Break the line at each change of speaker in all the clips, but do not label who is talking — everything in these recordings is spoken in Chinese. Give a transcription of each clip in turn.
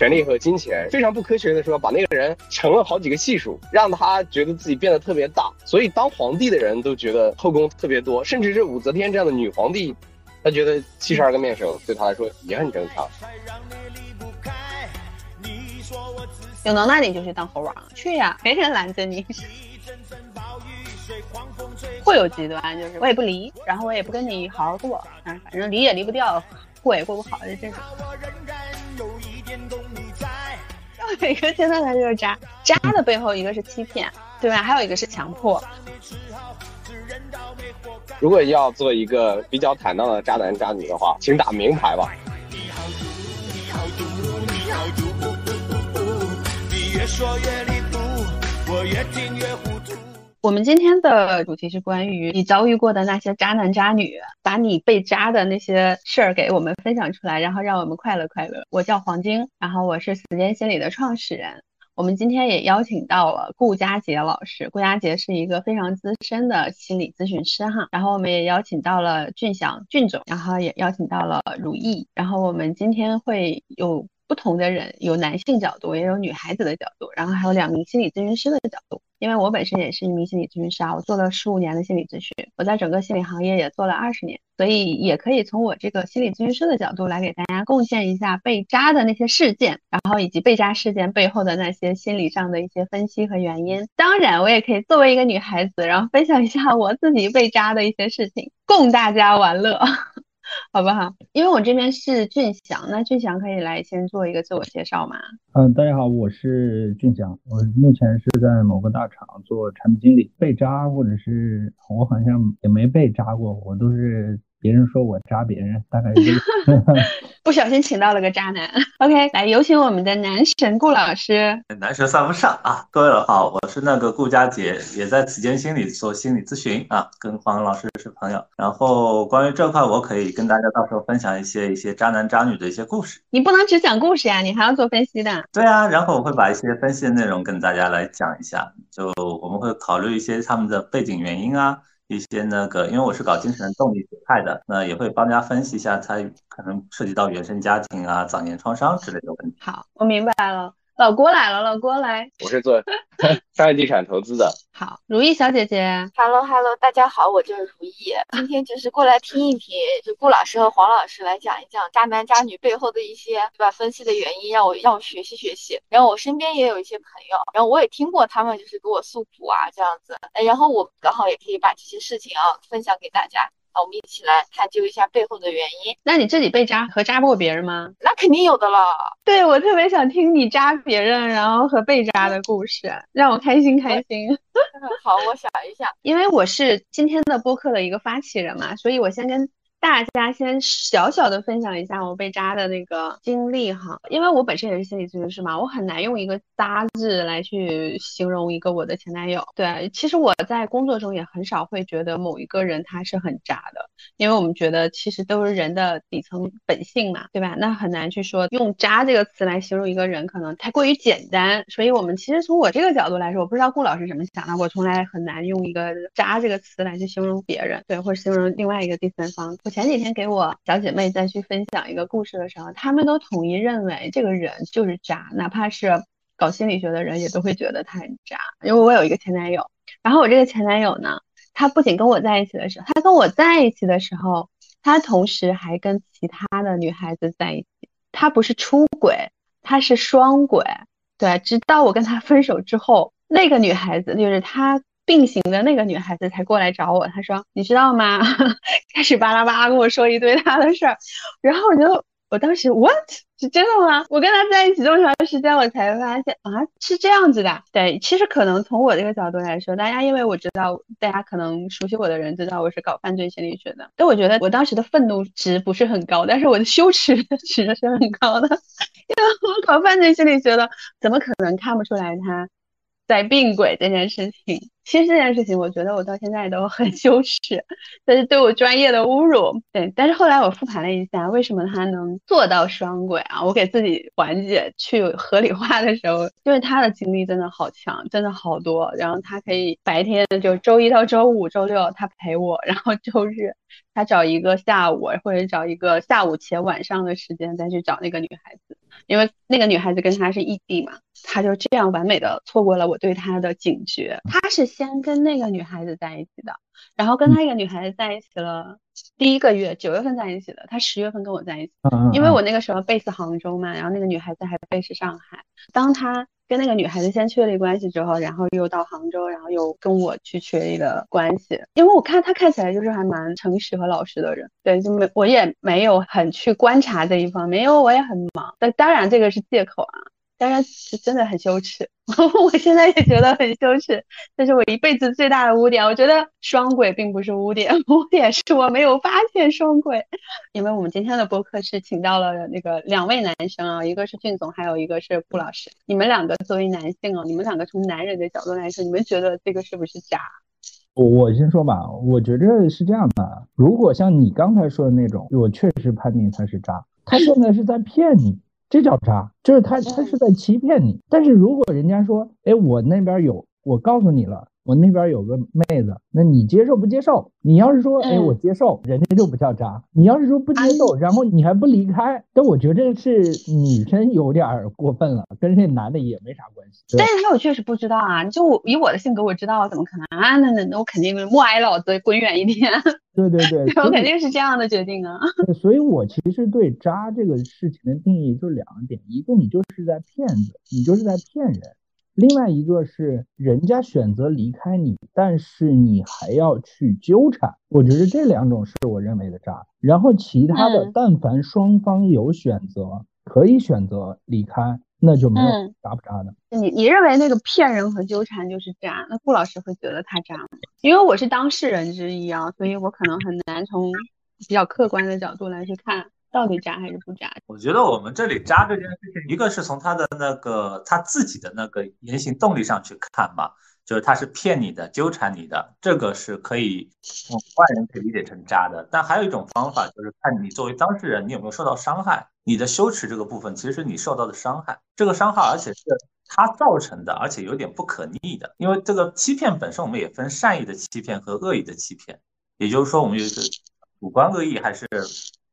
权力和金钱，非常不科学的说，把那个人乘了好几个系数，让他觉得自己变得特别大。所以当皇帝的人都觉得后宫特别多，甚至是武则天这样的女皇帝，她觉得七十二个面首对她来说也很正常。
有能耐你就去当猴王，去呀，没人拦着你。会有极端，就是我也不离，然后我也不跟你好好过，嗯，反正离也离不掉，过也过不好，就这种。每个阶段的就是渣，渣的背后一个是欺骗，对吧？还有一个是强迫。
如果要做一个比较坦荡的渣男渣女的话，请打名牌吧。
我我们今天的主题是关于你遭遇过的那些渣男渣女，把你被渣的那些事儿给我们分享出来，然后让我们快乐快乐。我叫黄晶，然后我是时间心理的创始人。我们今天也邀请到了顾佳杰老师，顾佳杰是一个非常资深的心理咨询师哈。然后我们也邀请到了俊祥俊总，然后也邀请到了如意。然后我们今天会有。不同的人有男性角度，也有女孩子的角度，然后还有两名心理咨询师的角度。因为我本身也是一名心理咨询师啊，我做了十五年的心理咨询，我在整个心理行业也做了二十年，所以也可以从我这个心理咨询师的角度来给大家贡献一下被渣的那些事件，然后以及被渣事件背后的那些心理上的一些分析和原因。当然，我也可以作为一个女孩子，然后分享一下我自己被渣的一些事情，供大家玩乐。好不好？因为我这边是俊祥，那俊祥可以来先做一个自我介绍吗？
嗯，大家好，我是俊祥，我目前是在某个大厂做产品经理。被扎或者是我好像也没被扎过，我都是。别人说我渣别人，大概是
不小心请到了个渣男。OK，来有请我们的男神顾老师。
男神算不上啊。各位好，我是那个顾佳杰，也在此间心理做心理咨询啊，跟黄老师是朋友。然后关于这块，我可以跟大家到时候分享一些一些渣男渣女的一些故事。
你不能只讲故事呀，你还要做分析的。
对啊，然后我会把一些分析的内容跟大家来讲一下，就我们会考虑一些他们的背景原因啊。一些那个，因为我是搞精神动力学派的，那也会帮大家分析一下，它可能涉及到原生家庭啊、早年创伤之类的问题。
好，我明白了。老郭来了，老郭来。
我是做商业地产投资的。
好，如意小姐姐。
Hello Hello，大家好，我就是如意。今天就是过来听一听，就顾老师和黄老师来讲一讲渣男渣女背后的一些对吧分析的原因，让我让我学习学习。然后我身边也有一些朋友，然后我也听过他们就是给我诉苦啊这样子。然后我刚好也可以把这些事情啊分享给大家。那我们一起来探究一下背后的原因。
那你自己被扎和扎过别人吗？
那肯定有的了。
对我特别想听你扎别人，然后和被扎的故事，让我开心开心。
好，我想一下，
因为我是今天的播客的一个发起人嘛，所以我先跟。大家先小小的分享一下我被渣的那个经历哈，因为我本身也是心理咨询师嘛，我很难用一个渣字来去形容一个我的前男友。对，其实我在工作中也很少会觉得某一个人他是很渣的，因为我们觉得其实都是人的底层本性嘛，对吧？那很难去说用渣这个词来形容一个人，可能太过于简单。所以我们其实从我这个角度来说，我不知道顾老师怎么想的，我从来很难用一个渣这个词来去形容别人，对，或者形容另外一个第三方。前几天给我小姐妹再去分享一个故事的时候，她们都统一认为这个人就是渣，哪怕是搞心理学的人也都会觉得他很渣。因为我有一个前男友，然后我这个前男友呢，他不仅跟我在一起的时候，他跟我在一起的时候，他同时还跟其他的女孩子在一起。他不是出轨，他是双轨。对，直到我跟他分手之后，那个女孩子就是他。并行的那个女孩子才过来找我，她说：“你知道吗？” 开始巴拉巴拉跟我说一堆她的事儿，然后我就，我当时 what 是真的吗？我跟他在一起这么长时间，我才发现啊，是这样子的。对，其实可能从我这个角度来说，大家因为我知道，大家可能熟悉我的人知道我是搞犯罪心理学的，但我觉得我当时的愤怒值不是很高，但是我的羞耻 值是很高的，因为我搞犯罪心理学的，怎么可能看不出来他？在并轨这件事情，其实这件事情，我觉得我到现在都很羞耻，这是对我专业的侮辱。对，但是后来我复盘了一下，为什么他能做到双轨啊？我给自己缓解、去合理化的时候，因为他的精力真的好强，真的好多。然后他可以白天就周一到周五、周六他陪我，然后周日他找一个下午或者找一个下午前晚上的时间再去找那个女孩子。因为那个女孩子跟他是异地嘛，他就这样完美的错过了我对他的警觉。他是先跟那个女孩子在一起的，然后跟他一个女孩子在一起了第一个月，九月份在一起的，他十月份跟我在一起，因为我那个时候 base 杭州嘛，然后那个女孩子还 base 上海，当他。跟那个女孩子先确立关系之后，然后又到杭州，然后又跟我去确立了关系。因为我看他看起来就是还蛮诚实和老实的人，对，就没我也没有很去观察这一方面，因为我也很忙。但当然这个是借口啊。当然是真的很羞耻，我现在也觉得很羞耻，这是我一辈子最大的污点。我觉得双轨并不是污点，污点是我没有发现双轨。因为我们今天的播客是请到了那个两位男生啊，一个是俊总，还有一个是顾老师。你们两个作为男性啊，你们两个从男人的角度来说，你们觉得这个是不是渣？
我我先说吧，我觉着是这样的。如果像你刚才说的那种，我确实判定他是渣，他现在是在骗你。这叫啥，就是他他是在欺骗你。但是如果人家说，哎，我那边有，我告诉你了。我那边有个妹子，那你接受不接受？你要是说，哎，我接受，人家就不叫渣。你要是说不接受，然后你还不离开，但我觉得是女生有点过分了，跟这男的也没啥关系。
但是他我确实不知道啊，就以我的性格，我知道怎么可能啊？那那那我肯定默哀老子滚远一点。
对对对，
我肯定是这样的决定啊。
所以，我其实对渣这个事情的定义就两点：一个你就是在骗子，你就是在骗人。另外一个是人家选择离开你，但是你还要去纠缠，我觉得这两种是我认为的渣。然后其他的，但凡双方有选择，可以选择离开，那就没有渣不渣的。
你你认为那个骗人和纠缠就是渣？那顾老师会觉得他渣吗？因为我是当事人之一啊，所以我可能很难从比较客观的角度来去看。到底渣还是不渣？
我觉得我们这里渣这件事情，一个是从他的那个他自己的那个言行动力上去看嘛，就是他是骗你的、纠缠你的，这个是可以用外人可以理解成渣的。但还有一种方法，就是看你作为当事人，你有没有受到伤害？你的羞耻这个部分，其实是你受到的伤害，这个伤害而且是他造成的，而且有点不可逆的。因为这个欺骗本身，我们也分善意的欺骗和恶意的欺骗，也就是说，我们有一个主观恶意还是？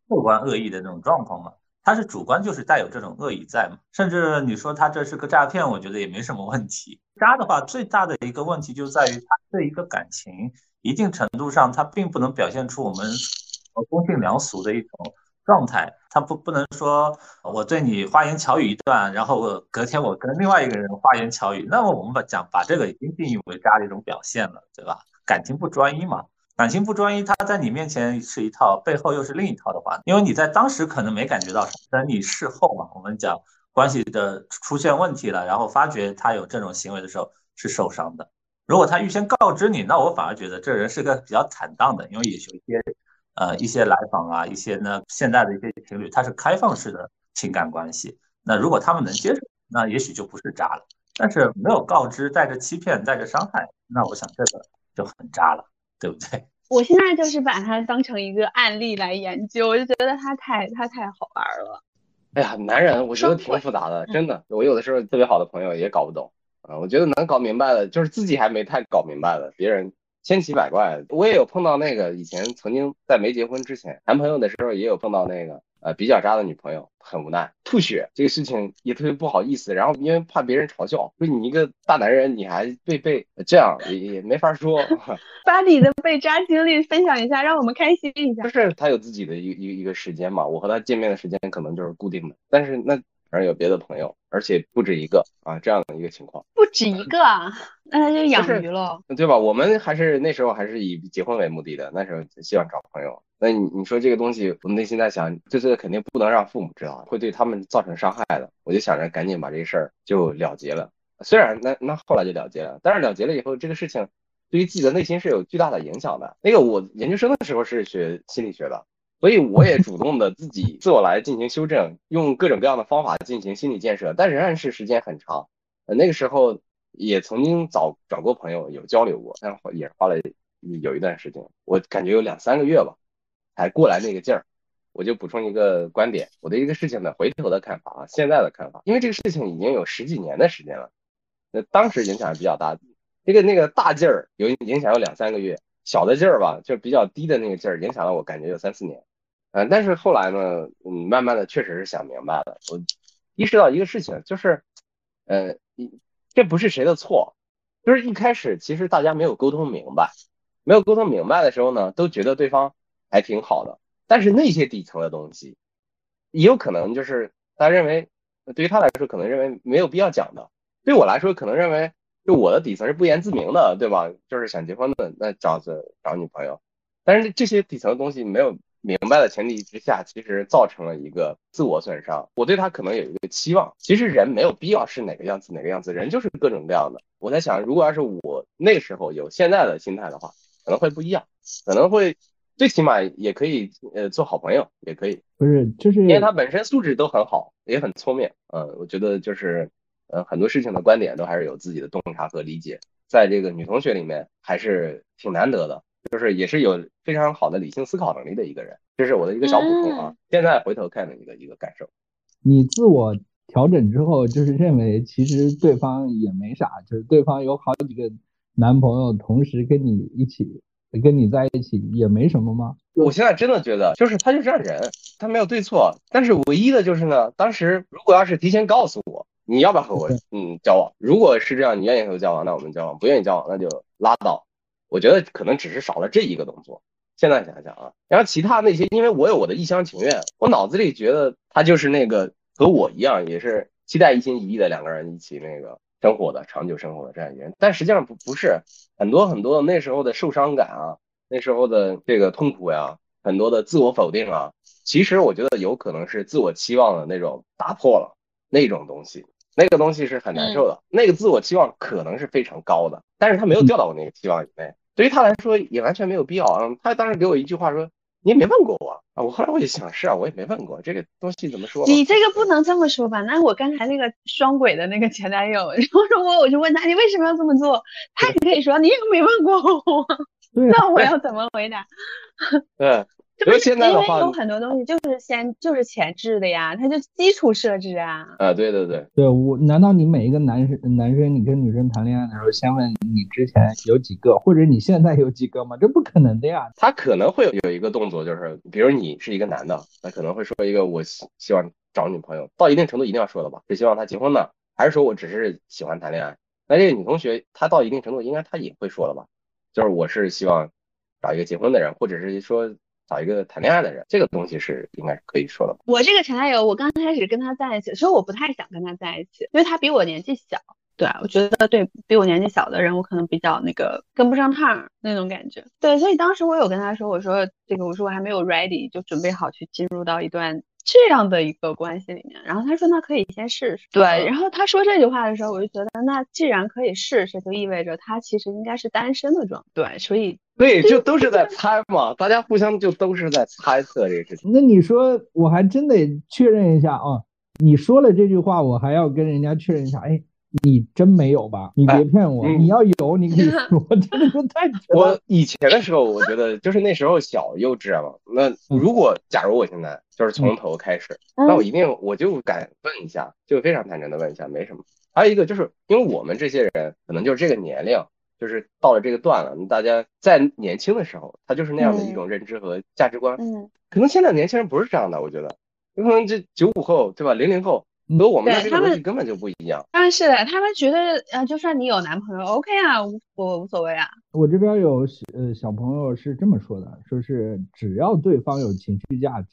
客观恶意的那种状况嘛，他是主观就是带有这种恶意在嘛，甚至你说他这是个诈骗，我觉得也没什么问题。渣的话，最大的一个问题就在于他对一个感情，一定程度上他并不能表现出我们公信良俗的一种状态，他不不能说我对你花言巧语一段，然后隔天我跟另外一个人花言巧语，那么我们把讲把这个已经定义为渣的一种表现了，对吧？感情不专一嘛。感情不专一，他在你面前是一套，背后又是另一套的话，因为你在当时可能没感觉到什么，等你事后嘛，我们讲关系的出现问题了，然后发觉他有这种行为的时候是受伤的。如果他预先告知你，那我反而觉得这人是个比较坦荡的，因为也有一些呃一些来访啊，一些呢现在的一些情侣，他是开放式的情感关系，那如果他们能接受，那也许就不是渣了。但是没有告知，带着欺骗，带着伤害，那我想这个就很渣了。对不对？
我现在就是把它当成一个案例来研究，我就觉得它太它太好玩了。
哎呀，男人我觉得挺复杂的，真的。我有的时候特别好的朋友也搞不懂啊。我觉得能搞明白的，就是自己还没太搞明白的，别人千奇百怪。我也有碰到那个以前曾经在没结婚之前谈朋友的时候，也有碰到那个。呃，比较渣的女朋友很无奈，吐血这个事情也特别不好意思，然后因为怕别人嘲笑，说你一个大男人，你还被被这样，也也没法说。
把你的被渣经历分享一下，让我们开心一下。
不是他有自己的一一一个时间嘛，我和他见面的时间可能就是固定的，但是那反正有别的朋友，而且不止一个啊，这样的一个情况。
不止一个啊，那他就养鱼了，
对吧？我们还是那时候还是以结婚为目的的，那时候希望找朋友。那你你说这个东西，我内心在想，这是肯定不能让父母知道，会对他们造成伤害的。我就想着赶紧把这事儿就了结了。虽然那那后来就了结了，但是了结了以后，这个事情对于自己的内心是有巨大的影响的。那个我研究生的时候是学心理学的，所以我也主动的自己自我来进行修正，用各种各样的方法进行心理建设，但仍然是时间很长。呃，那个时候也曾经找找过朋友有交流过，但也花了有一段时间，我感觉有两三个月吧。才过来那个劲儿，我就补充一个观点，我的一个事情的回头的看法啊，现在的看法，因为这个事情已经有十几年的时间了，那当时影响还比较大，这个那个大劲儿有影响有两三个月，小的劲儿吧，就比较低的那个劲儿，影响了我感觉有三四年，嗯，但是后来呢，嗯，慢慢的确实是想明白了，我意识到一个事情，就是，呃，一这不是谁的错，就是一开始其实大家没有沟通明白，没有沟通明白的时候呢，都觉得对方还挺好的，但是那些底层的东西，也有可能就是他认为，对于他来说可能认为没有必要讲的，对我来说可能认为，就我的底层是不言自明的，对吧？就是想结婚的，那找子找女朋友，但是这些底层的东西没有明白的前提之下，其实造成了一个自我损伤。我对他可能有一个期望，其实人没有必要是哪个样子哪个样子，人就是各种各样的。我在想，如果要是我那时候有现在的心态的话，可能会不一样，可能会最起码也可以呃做好朋友，也可以，
不是，就是
因为他本身素质都很好，也很聪明。嗯、我觉得就是呃很多事情的观点都还是有自己的洞察和理解，在这个女同学里面还是挺难得的。就是也是有非常好的理性思考能力的一个人，这是我的一个小补充啊。现在回头看的一个一个感受。
你自我调整之后，就是认为其实对方也没啥，就是对方有好几个男朋友同时跟你一起跟你在一起也没什么吗？
我现在真的觉得，就是他就这样人，他没有对错，但是唯一的就是呢，当时如果要是提前告诉我你要不要和我 嗯交往，如果是这样，你愿意和我交往，那我们交往；不愿意交往，那就拉倒。我觉得可能只是少了这一个动作。现在想想啊，然后其他那些，因为我有我的一厢情愿，我脑子里觉得他就是那个和我一样，也是期待一心一意的两个人一起那个生活的长久生活的这样一个人，但实际上不不是很多很多那时候的受伤感啊，那时候的这个痛苦呀，很多的自我否定啊，其实我觉得有可能是自我期望的那种打破了那种东西，那个东西是很难受的，那个自我期望可能是非常高的，但是他没有掉到我那个期望以内。对于他来说也完全没有必要啊！他当时给我一句话说：“你也没问过我啊！”我后来我就想，是啊，我也没问过这个东西怎么说。
你这个不能这么说吧？那我刚才那个双轨的那个前男友，然后说我我就问他你为什么要这么做，他也可以说你也没问过我，那我要怎么回答？
对。
因为
现在的话，
有很多东西就是先就是前置的呀，它就基础设置啊。
啊，对对对，
对我难道你每一个男生男生你跟女生谈恋爱的时候，先问你之前有几个，或者你现在有几个吗？这不可能的呀。
他可能会有有一个动作，就是比如你是一个男的，他可能会说一个我希希望找女朋友，到一定程度一定要说的吧，是希望他结婚呢，还是说我只是喜欢谈恋爱？那这个女同学她到一定程度应该她也会说了吧，就是我是希望找一个结婚的人，或者是说。找一个谈恋爱的人，这个东西是应该是可以说的。
我这个前男友，我刚开始跟他在一起，其实我不太想跟他在一起，因为他比我年纪小。对，我觉得对比我年纪小的人，我可能比较那个跟不上趟那种感觉。对，所以当时我有跟他说，我说这个，我说我还没有 ready，就准备好去进入到一段这样的一个关系里面。然后他说那可以先试试。对，然后他说这句话的时候，我就觉得那既然可以试试，就意味着他其实应该是单身的状态。对，所以。
对，就都是在 猜嘛，大家互相就都是在猜测这个事情。
那你说，我还真得确认一下啊！你说了这句话，我还要跟人家确认一下。哎，你真没有吧？你别骗我，
哎、
你要有，你可以 说。真的是太
我以前的时候，我觉得就是那时候小幼稚嘛。那如果假如我现在就是从头开始，
嗯、
那我一定我就敢问一下，就非常坦诚的问一下，没什么。还有一个就是，因为我们这些人可能就是这个年龄。就是到了这个段了，大家在年轻的时候，他就是那样的一种认知和价值观。
嗯，
可能现在年轻人不是这样的，我觉得，有可能这九五后对吧，零零后和我们的这个逻辑根本就不一样。
当然是的，他们觉得呃，就算你有男朋友，OK 啊，我无所谓啊。
我这边有呃小朋友是这么说的，说是只要对方有情绪价值，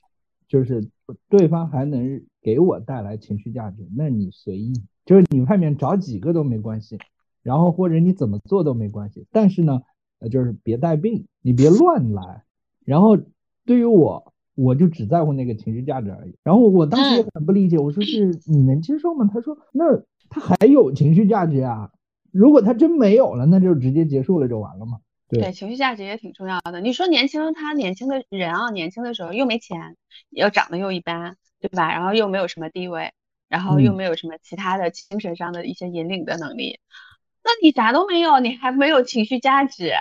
就是对方还能给我带来情绪价值，那你随意，就是你外面找几个都没关系。然后或者你怎么做都没关系，但是呢，呃，就是别带病，你别乱来。然后对于我，我就只在乎那个情绪价值而已。然后我当时也很不理解，我说是你能接受吗？他说那他还有情绪价值啊，如果他真没有了，那就直接结束了就完了嘛。对，
对情绪价值也挺重要的。你说年轻他年轻的人啊，年轻的时候又没钱，又长得又一般，对吧？然后又没有什么地位，然后又没有什么其他的精神上的一些引领的能力。那你啥都没有，你还没有情绪价值，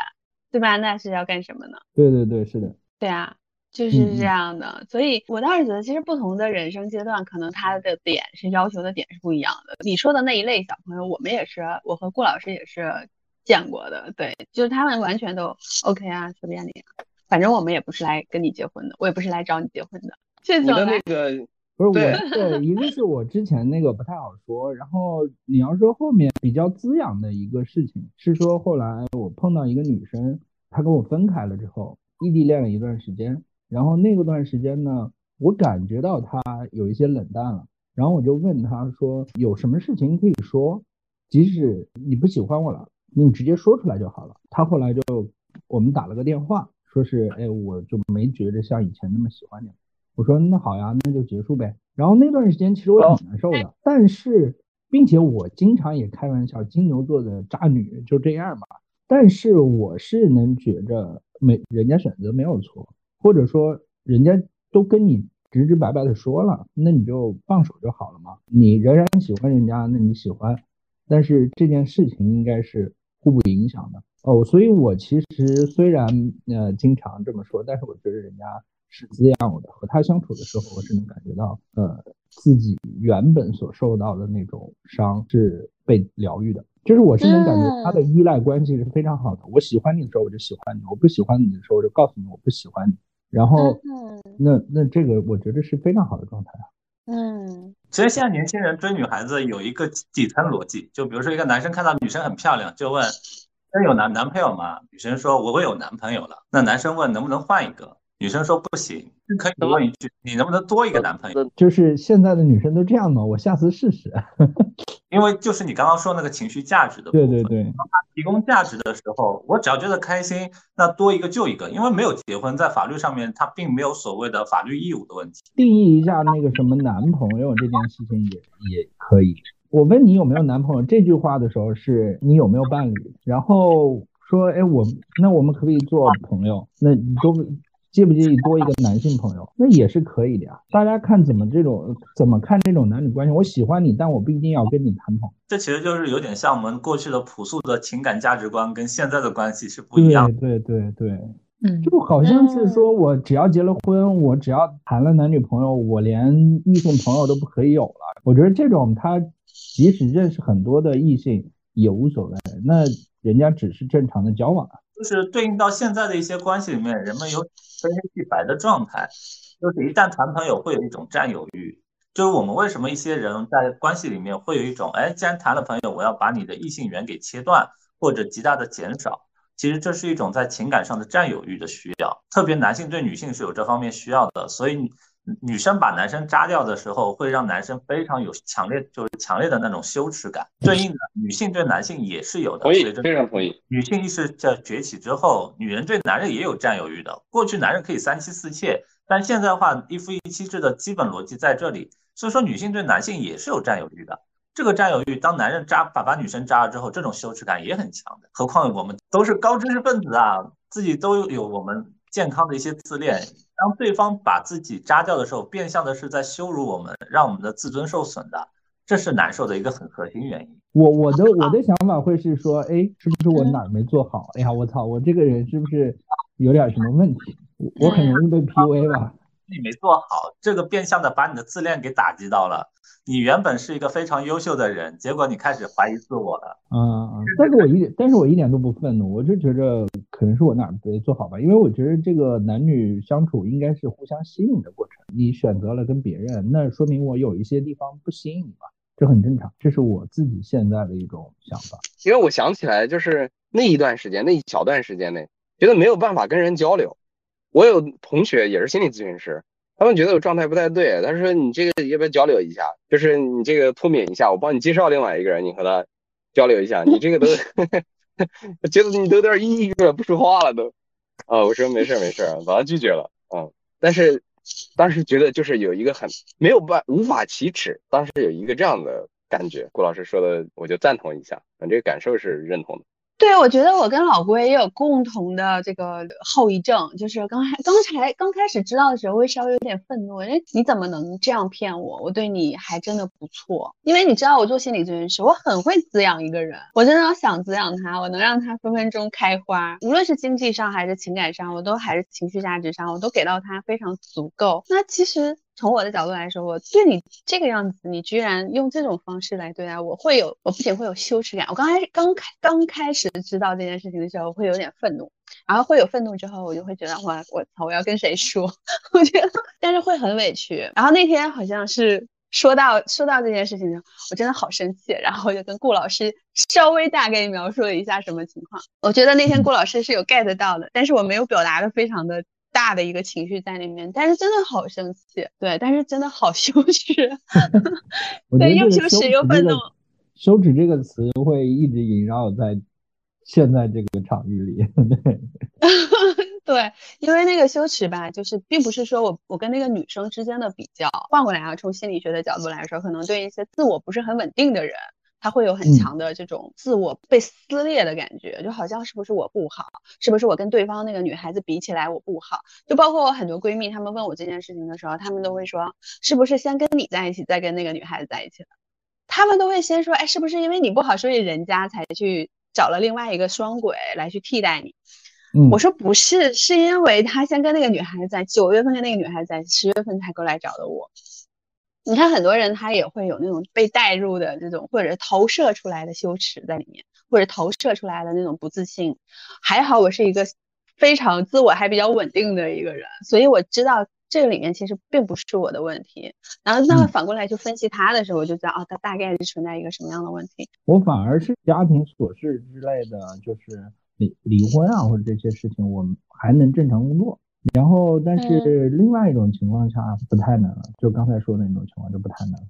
对吧？那是要干什么呢？
对对对，是的。
对啊，就是这样的。嗯、所以我倒是觉得，其实不同的人生阶段，可能他的点是要求的点是不一样的。你说的那一类小朋友，我们也是，我和顾老师也是见过的。对，就是他们完全都 OK 啊，随便你、啊，反正我们也不是来跟你结婚的，我也不是来找你结婚的。这种
你的那个
不是我
对
对，一个是我之前那个不太好说，然后你要说后面比较滋养的一个事情，是说后来我碰到一个女生，她跟我分开了之后，异地恋了一段时间，然后那个段时间呢，我感觉到他有一些冷淡了，然后我就问他说，有什么事情可以说，即使你不喜欢我了，你直接说出来就好了。他后来就我们打了个电话，说是哎，我就没觉得像以前那么喜欢你了。我说那好呀，那就结束呗。然后那段时间其实我挺难受的，但是并且我经常也开玩笑，金牛座的渣女就这样吧。但是我是能觉着没人家选择没有错，或者说人家都跟你直直白白的说了，那你就放手就好了嘛。你仍然喜欢人家，那你喜欢，但是这件事情应该是互不影响的哦。所以我其实虽然呃经常这么说，但是我觉得人家。是滋养我的，和他相处的时候，我是能感觉到，呃，自己原本所受到的那种伤是被疗愈的，就是我是能感觉他的依赖关系是非常好的。我喜欢你的时候，我就喜欢你；我不喜欢你的时候，我就告诉你我不喜欢你。然后，那那这个我觉得是非常好的状态啊。
嗯，
其实现在年轻人追女孩子有一个底层逻辑，就比如说一个男生看到女生很漂亮，就问：真有男男朋友吗？女生说：我有男朋友了。那男生问：能不能换一个？女生说不行，可以问一句，你能不能多一个男朋友？
就是现在的女生都这样吗？我下次试试。
因为就是你刚刚说那个情绪价值的部
分，对对对，
当他提供价值的时候，我只要觉得开心，那多一个就一个，因为没有结婚，在法律上面他并没有所谓的法律义务的问题。
定义一下那个什么男朋友这件事情也也可以。我问你有没有男朋友这句话的时候，是你有没有伴侣？然后说，哎，我那我们可不可以做朋友？那你都。介不介意多一个男性朋友？那也是可以的呀。大家看怎么这种怎么看这种男女关系？我喜欢你，但我不一定要跟你谈朋友。
这其实就是有点像我们过去的朴素的情感价值观跟现在的关系是不一样。
对对对对，嗯，就好像是说我只要结了婚，我只要谈了男女朋友，我连异性朋友都不可以有了。我觉得这种他即使认识很多的异性也无所谓，那人家只是正常的交往。
就是对应到现在的一些关系里面，人们有非黑即白的状态，就是一旦谈朋友会有一种占有欲，就是我们为什么一些人在关系里面会有一种，哎，既然谈了朋友，我要把你的异性缘给切断或者极大的减少，其实这是一种在情感上的占有欲的需要，特别男性对女性是有这方面需要的，所以。女生把男生扎掉的时候，会让男生非常有强烈，就是强烈的那种羞耻感。对应的，女性对男性也是有的。
同意，非常同意。
女性意识在崛起之后，女人对男人也有占有欲的。过去男人可以三妻四妾，但现在的话，一夫一妻制的基本逻辑在这里。所以说，女性对男性也是有占有欲的。这个占有欲，当男人扎把把女生扎了之后，这种羞耻感也很强的。何况我们都是高知识分子啊，自己都有我们健康的一些自恋。当对方把自己扎掉的时候，变相的是在羞辱我们，让我们的自尊受损的，这是难受的一个很核心原因。
我我的我的想法会是说，哎，是不是我哪儿没做好？哎呀，我操，我这个人是不是有点什么问题？我很容易被 PUA 吧？
你没做好，这个变相的把你的自恋给打击到了。你原本是一个非常优秀的人，结果你开始怀疑自我了。
啊，但是我一点，但是我一点都不愤怒，我就觉着可能是我哪儿没做好吧。因为我觉得这个男女相处应该是互相吸引的过程。你选择了跟别人，那说明我有一些地方不吸引你嘛，这很正常。这是我自己现在的一种想法。
因为我想起来，就是那一段时间，那一小段时间内，觉得没有办法跟人交流。我有同学也是心理咨询师。他们觉得我状态不太对，他说你这个要不要交流一下？就是你这个脱敏一下，我帮你介绍另外一个人，你和他交流一下。你这个都 觉得你都有点抑郁了，不说话了都。啊，我说没事没事，把他拒绝了。嗯，但是当时觉得就是有一个很没有办无法启齿，当时有一个这样的感觉。顾老师说的，我就赞同一下，这个感受是认同的。
对，我觉得我跟老郭也有共同的这个后遗症，就是刚开刚才刚开始知道的时候会稍微有点愤怒，哎，你怎么能这样骗我？我对你还真的不错，因为你知道我做心理咨询师，我很会滋养一个人，我真的要想滋养他，我能让他分分钟开花，无论是经济上还是情感上，我都还是情绪价值上，我都给到他非常足够。那其实从我的角度来说，我对你这个样子，你居然用这种方式来对待我，会有我不仅会有羞耻感，我刚开始刚开刚开始知道这件事情的时候，我会有点愤怒，然后会有愤怒之后，我就会觉得哇，我操，我要跟谁说？我觉得，但是会很委屈。然后那天好像是。说到说到这件事情上，我真的好生气，然后我就跟顾老师稍微大概描述了一下什么情况。我觉得那天顾老师是有 get 到的，但是我没有表达的非常的大的一个情绪在里面。但是真的好生气，对，但是真的好 羞耻，对，又羞耻又愤怒。
羞耻这个词会一直萦绕在现在这个场域里，对。
对，因为那个羞耻吧，就是并不是说我我跟那个女生之间的比较，换过来啊，从心理学的角度来说，可能对一些自我不是很稳定的人，他会有很强的这种自我被撕裂的感觉，就好像是不是我不好，是不是我跟对方那个女孩子比起来我不好？就包括我很多闺蜜，她们问我这件事情的时候，她们都会说，是不是先跟你在一起，再跟那个女孩子在一起的？她们都会先说，哎，是不是因为你不好，所以人家才去找了另外一个双轨来去替代你？我说不是，是因为他先跟那个女孩子在九月份跟那个女孩子在十月份才过来找的我。你看很多人他也会有那种被带入的这种，或者投射出来的羞耻在里面，或者投射出来的那种不自信。还好我是一个非常自我还比较稳定的一个人，所以我知道这个里面其实并不是我的问题。然后那么反过来去分析他的时候，我就知道哦，他大概是存在一个什么样的问题。
我反而是家庭琐事之类的，就是。离离婚啊，或者这些事情，我们还能正常工作。然后，但是另外一种情况下不太能了，就刚才说的那种情况就不太能了。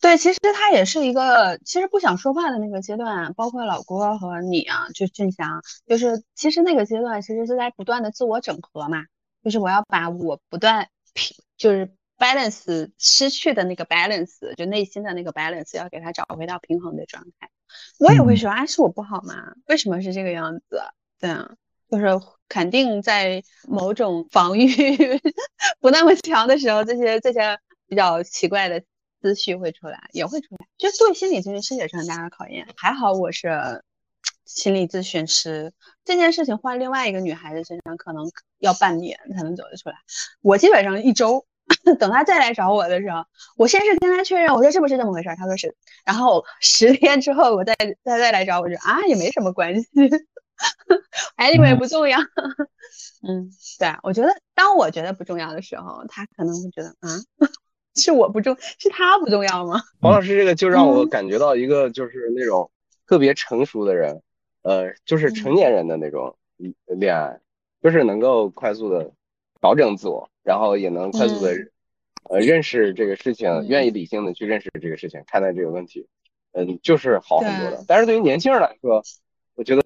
对，其实他也是一个，其实不想说话的那个阶段，包括老郭和你啊，就俊祥，就是其实那个阶段其实是在不断的自我整合嘛，就是我要把我不断平，就是 balance 失去的那个 balance，就内心的那个 balance，要给他找回到平衡的状态。我也会说，啊，是我不好吗？为什么是这个样子？对啊，就是肯定在某种防御 不那么强的时候，这些这些比较奇怪的思绪会出来，也会出来。就做心理咨询师也是很大的考验。还好我是心理咨询师，这件事情换另外一个女孩子身上，可能要半年才能走得出来。我基本上一周。等他再来找我的时候，我先是跟他确认，我说是不是这么回事儿？他说是。然后十天之后，我再再再来找我，说啊也没什么关系 anyway 不重要。嗯，对啊，我觉得当我觉得不重要的时候，他可能会觉得啊，是我不重，是他不重要吗？
黄老师这个就让我感觉到一个就是那种特别成熟的人，呃，就是成年人的那种恋爱，就是能够快速的调整自我。然后也能快速的，呃，认识这个事情，愿意理性的去认识这个事情，看待这个问题，嗯，就是好很多的。但是对于年轻人来说，我觉得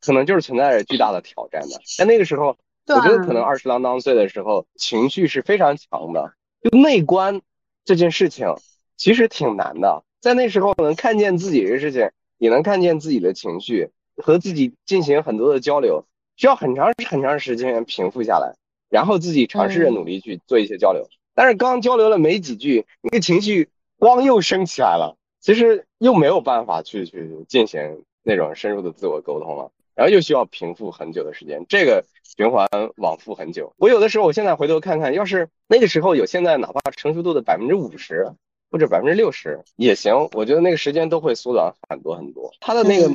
可能就是存在着巨大的挑战的。在那个时候，我觉得可能二十郎当岁的时候，情绪是非常强的。就内观这件事情其实挺难的，在那时候能看见自己的事情，也能看见自己的情绪，和自己进行很多的交流，需要很长很长时间平复下来。然后自己尝试着努力去做一些交流，但是刚交流了没几句，那个情绪光又升起来了，其实又没有办法去去进行那种深入的自我沟通了，然后又需要平复很久的时间，这个循环往复很久。我有的时候，我现在回头看看，要是那个时候有现在哪怕成熟度的百分之五十或者百分之六十也行，我觉得那个时间都会缩短很多很多。他的那个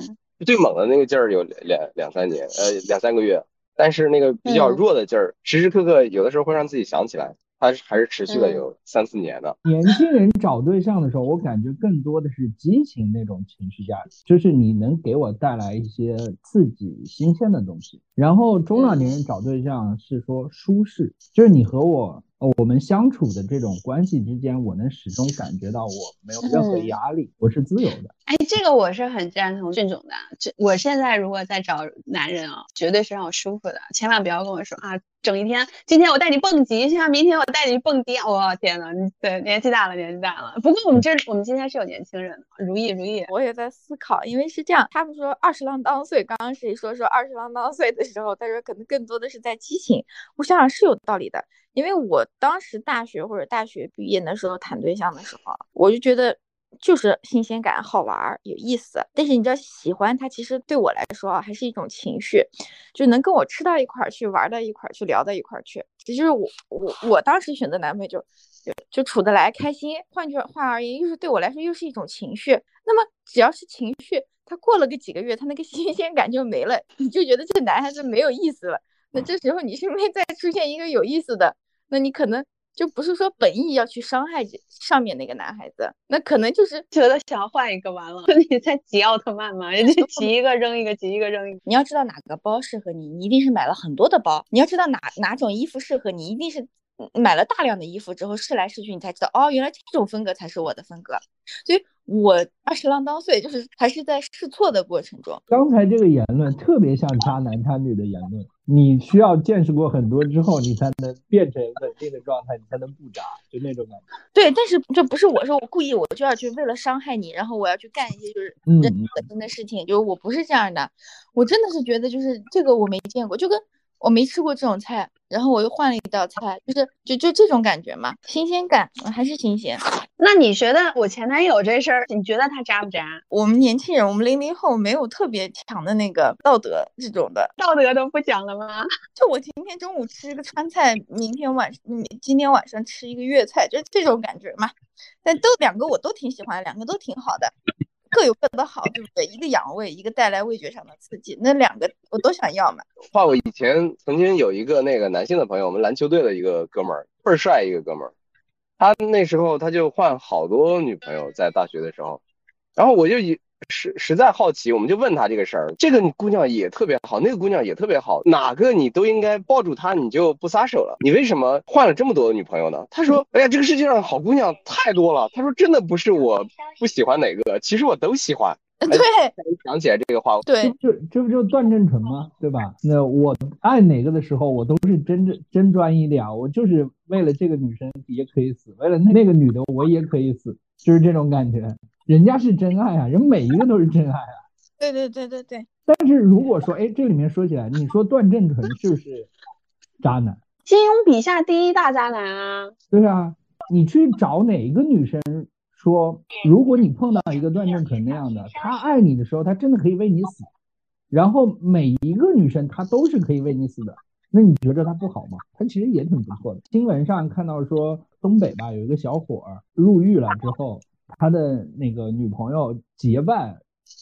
最猛的那个劲儿有两两三年，呃，两三个月。但是那个比较弱的劲儿，时时刻刻有的时候会让自己想起来，它还是持续了有三四年的。
年轻人找对象的时候，我感觉更多的是激情那种情绪价值，就是你能给我带来一些刺激、新鲜的东西。然后中老年人找对象是说舒适，就是你和我。我们相处的这种关系之间，我能始终感觉到我没有任何压力，我是自由的。
哎，这个我是很赞同俊总的。这我现在如果在找男人啊，绝对是让我舒服的，千万不要跟我说啊。整一天，今天我带你蹦极，像明天我带你去蹦迪。我天呐，你对年纪大了，年纪大了。不过我们这我们今天是有年轻人的，如意如意。
我也在思考，因为是这样，他们说二十郎当岁，刚刚谁说说二十郎当岁的时候，他说可能更多的是在激情。我想想是有道理的，因为我当时大学或者大学毕业的时候谈对象的时候，我就觉得
就是新鲜感、好玩、有意思。但是你知道，喜欢他其实对我来说啊，还是一种情绪，就能跟我吃到一块儿去，玩到一块儿去，聊到一块儿去。这就是我我我当时选择男朋友就就就处得来，开心。换句话而言，又是对我来说又是一种情绪。那么只要是情绪，他过了个几个月，他那个新鲜感就没了，你就觉得这男孩子没有意思了。那这时候你身边再出现一个有意思的，那你可能。就不是说本意要去伤害这上面那个男孩子，那可能就是
觉得想要换一个完了。你在集奥特曼吗？人家集一个扔一个，集一个扔一个。
你要知道哪个包适合你，你一定是买了很多的包。你要知道哪哪种衣服适合你，一定是买了大量的衣服之后试来试去，你才知道哦，原来这种风格才是我的风格。所以。我二十郎当岁，就是还是在试错的过程中。
刚才这个言论特别像渣男渣女的言论，你需要见识过很多之后，你才能变成稳定的状态，你才能不渣，就那种感觉。
对，但是这不是我说我故意，我就要去为了伤害你，然后我要去干一些就是很恶心的事情，就是我不是这样的，我真的是觉得就是这个我没见过，就跟。我没吃过这种菜，然后我又换了一道菜，就是就就这种感觉嘛，新鲜感还是新鲜。
那你觉得我前男友这事儿，你觉得他渣不渣？
我们年轻人，我们零零后没有特别强的那个道德这种的，
道德都不讲了吗？
就我今天中午吃一个川菜，明天晚嗯今天晚上吃一个粤菜，就这种感觉嘛。但都两个我都挺喜欢，两个都挺好的。各有各的好，对不对？一个养胃，一个带来味觉上的刺激，那两个我都想要嘛。
话我以前曾经有一个那个男性的朋友，我们篮球队的一个哥们儿，倍儿帅一个哥们儿，他那时候他就换好多女朋友，在大学的时候，然后我就以。实实在好奇，我们就问他这个事儿。这个姑娘也特别好，那个姑娘也特别好，哪个你都应该抱住她，你就不撒手了。你为什么换了这么多女朋友呢？他说：“哎呀，这个世界上好姑娘太多了。”他说：“真的不是我不喜欢哪个，其实我都喜欢。”
对，
想起来这个话，
对，
就这不就段正淳吗？对吧？那我爱哪个的时候，我都是真正真专一的呀。我就是为了这个女生也可以死，为了那个女的我也可以死，就是这种感觉。人家是真爱啊，人每一个都是真爱啊。
对对对对对。
但是如果说，哎，这里面说起来，你说段正淳是不是渣男？
金庸笔下第一大渣男啊。
对啊，你去找哪一个女生说，如果你碰到一个段正淳那样的，他爱你的时候，他真的可以为你死。然后每一个女生她都是可以为你死的，那你觉得他不好吗？他其实也挺不错的。新闻上看到说，东北吧有一个小伙儿入狱了之后。他的那个女朋友结伴，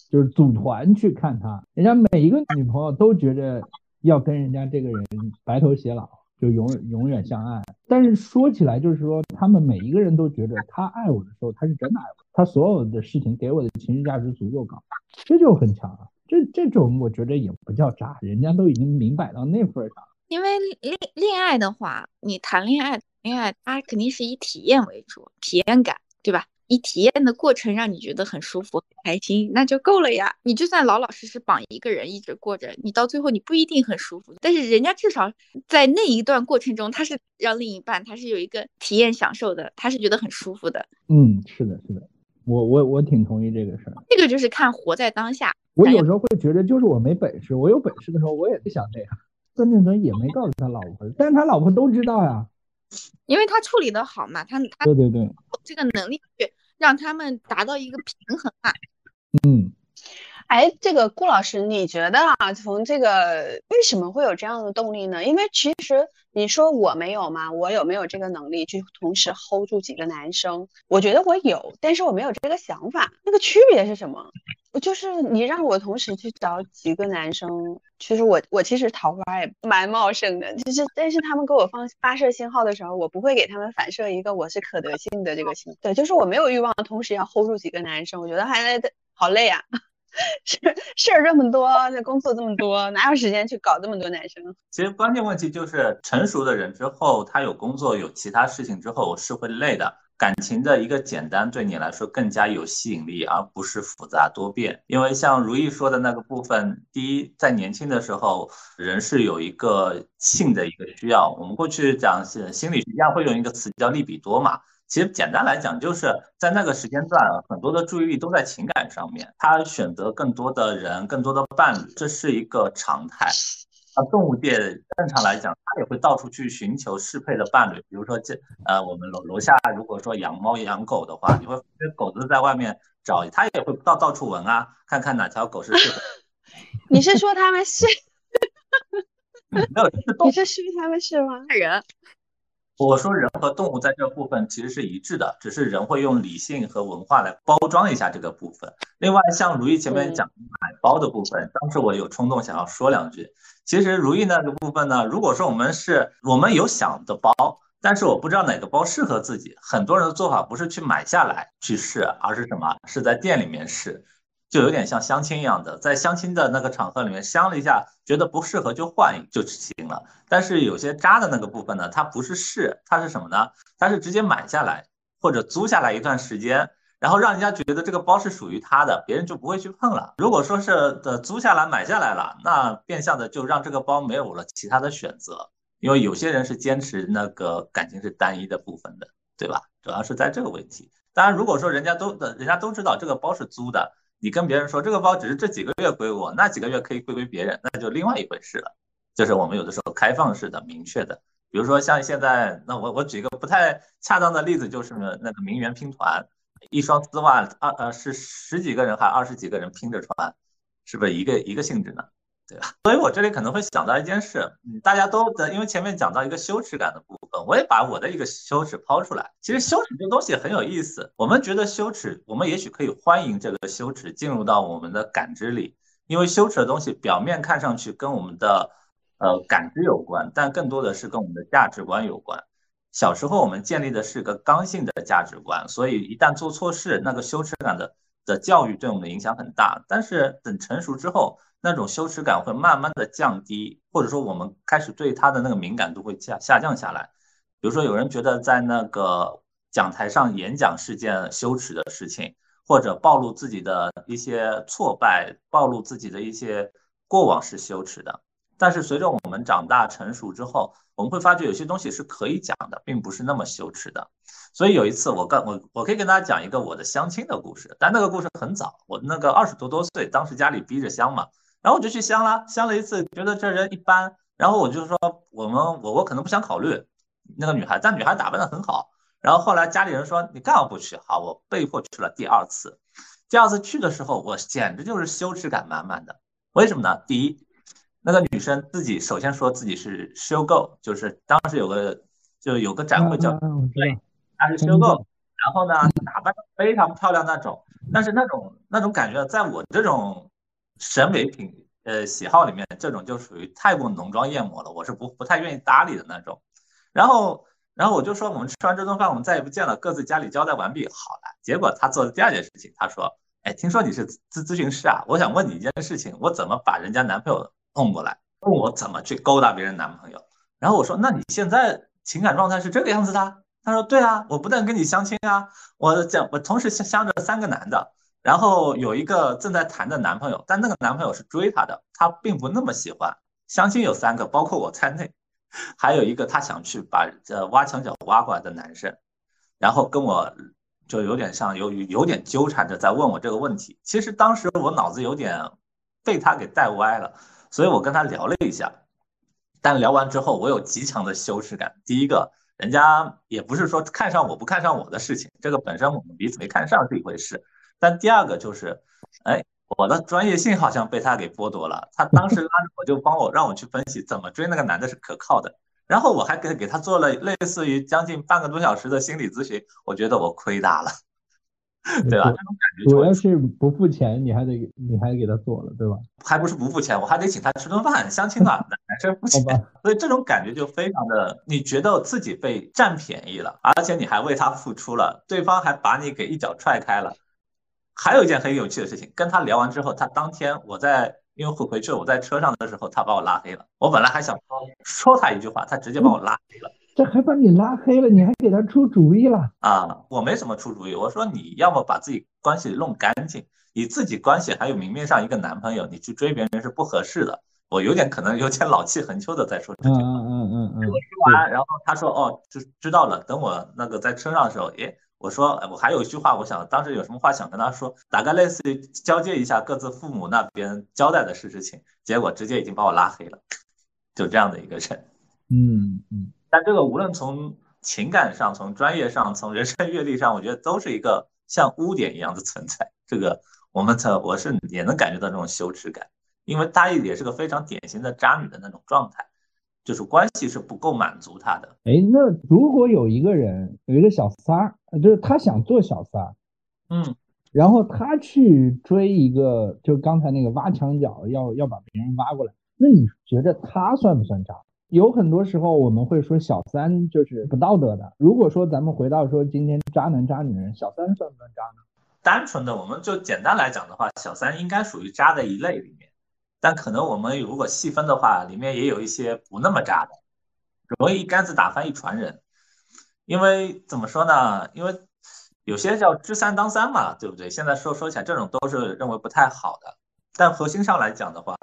就是组团去看他。人家每一个女朋友都觉着要跟人家这个人白头偕老，就永永远相爱。但是说起来，就是说他们每一个人都觉得他爱我的时候，他是真的爱我。他所有的事情给我的情绪价值足够高，这就很强啊。这这种我觉得也不叫渣，人家都已经明摆到那份上了。
因为恋恋爱的话，你谈恋爱恋爱，它肯定是以体验为主，体验感，对吧？你体验的过程让你觉得很舒服、很开心，那就够了呀。你就算老老实实绑一个人一直过着，你到最后你不一定很舒服。但是人家至少在那一段过程中，他是让另一半他是有一个体验享受的，他是觉得很舒服的。
嗯，是的，是的，我我我挺同意这个事儿。
这个就是看活在当下。
我有时候会觉得，就是我没本事，我有本事的时候，我也不想这样。孙正淳也没告诉他老婆，但是他老婆都知道呀。
因为他处理的好嘛，他他
对对对，
这个能力去让他们达到一个平衡吧。
嗯，
哎，这个顾老师，你觉得啊，从这个为什么会有这样的动力呢？因为其实你说我没有吗？我有没有这个能力去同时 hold 住几个男生？我觉得我有，但是我没有这个想法。那个区别是什么？就是你让我同时去找几个男生，其实我我其实桃花也蛮茂盛的，就是但是他们给我放发射信号的时候，我不会给他们反射一个我是可得性的这个信，对，就是我没有欲望同时要 hold 住几个男生，我觉得还好累啊，事事儿这么多，这工作这么多，哪有时间去搞这么多男生？
其实关键问题就是成熟的人之后，他有工作有其他事情之后是会累的。感情的一个简单对你来说更加有吸引力，而不是复杂多变。因为像如意说的那个部分，第一，在年轻的时候，人是有一个性的一个需要。我们过去讲是心理学家会用一个词叫利比多嘛。其实简单来讲，就是在那个时间段，很多的注意力都在情感上面，他选择更多的人，更多的伴侣，这是一个常态。那动物界正常来讲，它也会到处去寻求适配的伴侣。比如说这呃，我们楼楼下如果说养猫养狗的话，你会这狗子在外面找，它也会到到处闻啊，看看哪条狗是适合。
你是说他们是？
没有，
你是说他们是吗？
人。
我说人和动物在这部分其实是一致的，只是人会用理性和文化来包装一下这个部分。另外，像如意前面讲买包的部分，当时我有冲动想要说两句。其实如意那个部分呢，如果说我们是我们有想的包，但是我不知道哪个包适合自己，很多人的做法不是去买下来去试，而是什么？是在店里面试。就有点像相亲一样的，在相亲的那个场合里面相了一下，觉得不适合就换就行了。但是有些渣的那个部分呢，它不是试，它是什么呢？它是直接买下来或者租下来一段时间，然后让人家觉得这个包是属于他的，别人就不会去碰了。如果说是的租下来买下来了，那变相的就让这个包没有了其他的选择，因为有些人是坚持那个感情是单一的部分的，对吧？主要是在这个问题。当然，如果说人家都的人家都知道这个包是租的。你跟别人说这个包只是这几个月归我，那几个月可以归归别人，那就另外一回事了。就是我们有的时候开放式的、明确的，比如说像现在，那我我举一个不太恰当的例子，就是那个名媛拼团，一双丝袜二呃是十几个人还二十几个人拼着穿，是不是一个一个性质呢？对吧？所以我这里可能会想到一件事，嗯，大家都的，因为前面讲到一个羞耻感的部分，我也把我的一个羞耻抛出来。其实羞耻这东西很有意思，我们觉得羞耻，我们也许可以欢迎这个羞耻进入到我们的感知里，因为羞耻的东西表面看上去跟我们的呃感知有关，但更多的是跟我们的价值观有关。小时候我们建立的是个刚性的价值观，所以一旦做错事，那个羞耻感的的教育对我们的影响很大。但是等成熟之后，那种羞耻感会慢慢的降低，或者说我们开始对他的那个敏感度会下下降下来。比如说有人觉得在那个讲台上演讲是件羞耻的事情，或者暴露自己的一些挫败，暴露自己的一些过往是羞耻的。但是随着我们长大成熟之后，我们会发觉有些东西是可以讲的，并不是那么羞耻的。所以有一次我跟我我可以跟大家讲一个我的相亲的故事，但那个故事很早，我那个二十多多岁，当时家里逼着相嘛。然后我就去相了，相了一次，觉得这人一般。然后我就说，我们我我可能不想考虑那个女孩，但女孩打扮的很好。然后后来家里人说，你干嘛不去？好，我被迫去了第二次。第二次去的时候，我简直就是羞耻感满满的。为什么呢？第一，那个女生自己首先说自己是 show girl，就是当时有个就有个展会叫对，她是 show girl。然后呢，打扮非常漂亮那种，但是那种那种感觉，在我这种。审美品呃喜好里面，这种就属于太过浓妆艳抹了，我是不不太愿意搭理的那种。然后然后我就说我们吃完这顿饭，我们再也不见了，各自家里交代完毕，好了。结果她做的第二件事情，她说：“哎，听说你是咨咨询师啊，我想问你一件事情，我怎么把人家男朋友碰过来？问我怎么去勾搭别人男朋友？”然后我说：“那你现在情感状态是这个样子的？”他说：“对啊，我不但跟你相亲啊，我讲我同时相相着三个男的。”然后有一个正在谈的男朋友，但那个男朋友是追她的，她并不那么喜欢。相亲有三个，包括我在内，还有一个他想去把呃挖墙脚挖过来的男生，然后跟我就有点像有有点纠缠着在问我这个问题。其实当时我脑子有点被他给带歪了，所以我跟他聊了一下，但聊完之后我有极强的羞耻感。第一个，人家也不是说看上我不看上我的事情，这个本身我们彼此没看上是一回事。但第二个就是，哎，我的专业性好像被他给剥夺了。他当时拉着我就帮我让我去分析怎么追那个男的是可靠的，然后我还给给他做了类似于将近半个多小时的心理咨询，我觉得我亏大了，对吧？这种感觉
主要是不付钱，你还得你还给他做了，对吧？
还不是不付钱，我还得请他吃顿饭，相亲呢，男生付钱，所以这种感觉就非常的，你觉得自己被占便宜了，而且你还为他付出了，对方还把你给一脚踹开了。还有一件很有趣的事情，跟他聊完之后，他当天我在因为回回去了，我在车上的时候，他把我拉黑了。我本来还想说他一句话，他直接把我拉黑了。
这还把你拉黑了，你还给他出主意了
啊？我没什么出主意，我说你要么把自己关系弄干净，你自己关系还有明面上一个男朋友，你去追别人是不合适的。我有点可能有点老气横秋的在说这句话。嗯
嗯嗯嗯。
我说完，然后他说哦，知知道了。等我那个在车上的时候，诶。我说，我还有一句话，我想当时有什么话想跟他说，大概类似于交接一下各自父母那边交代的事事情，结果直接已经把我拉黑了。就这样的一个人。
嗯嗯。
但这个无论从情感上、从专业上、从人生阅历上，我觉得都是一个像污点一样的存在。这个我们才我是也能感觉到这种羞耻感，因为她也是个非常典型的渣女的那种状态，就是关系是不够满足她的。
哎，那如果有一个人有一个小三儿，就是他想做小三儿，
嗯。
然后他去追一个，就刚才那个挖墙脚，要要把别人挖过来，那你觉得他算不算渣？有很多时候我们会说小三就是不道德的。如果说咱们回到说今天渣男渣女人，小三算不算渣呢？
单纯的我们就简单来讲的话，小三应该属于渣的一类里面，但可能我们如果细分的话，里面也有一些不那么渣的，容易一竿子打翻一船人。因为怎么说呢？因为。有些叫知三当三嘛，对不对？现在说说起来，这种都是认为不太好的。但核心上来讲的话，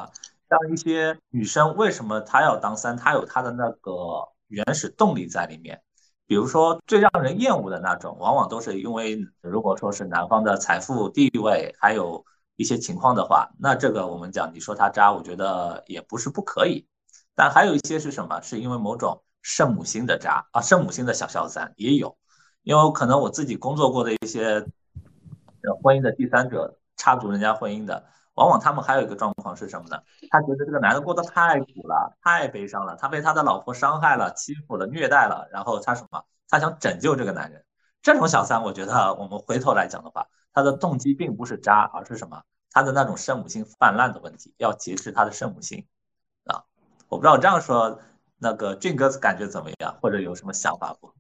像一些女生为什么她要当三，她有她的那个原始动力在里面。比如说最让人厌恶的那种，往往都是因为如果说是男方的财富地位，还有一些情况的话，那这个我们讲你说他渣，我觉得也不是不可以。但还有一些是什么？是因为某种圣母心的渣啊，圣母心的小小三也有。因为可能我自己工作过的一些婚姻的第三者插足人家婚姻的，往往他们还有一个状况是什么呢？他觉得这个男的过得太苦了，太悲伤了，他被他的老婆伤害了、欺负了、虐待了，然后他什么？他想拯救这个男人。这种小三，我觉得我们回头来讲的话，他的动机并不是渣，而是什么？他的那种圣母心泛滥的问题，要劫持他的圣母心啊！我不知道我这样说，那个俊哥感觉怎么样，或者有什么想法不？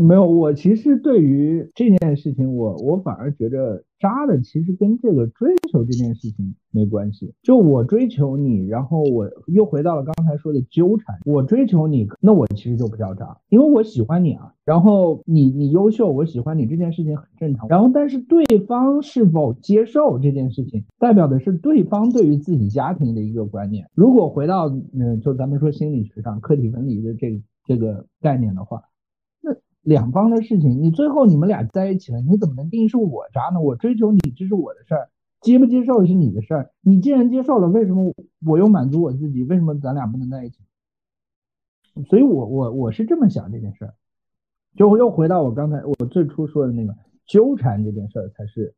没有，我其实对于这件事情，我我反而觉得渣的其实跟这个追求这件事情没关系。就我追求你，然后我又回到了刚才说的纠缠。我追求你，那我其实就不叫渣，因为我喜欢你啊。然后你你优秀，我喜欢你这件事情很正常。然后但是对方是否接受这件事情，代表的是对方对于自己家庭的一个观念。如果回到嗯，就咱们说心理学上客体分离的这这个概念的话。两方的事情，你最后你们俩在一起了，你怎么能定义是我渣呢？我追求你，这是我的事儿，接不接受是你的事儿。你既然接受了，为什么我又满足我自己？为什么咱俩不能在一起？所以，我我我是这么想这件事儿，就又回到我刚才我最初说的那个纠缠这件事儿，才是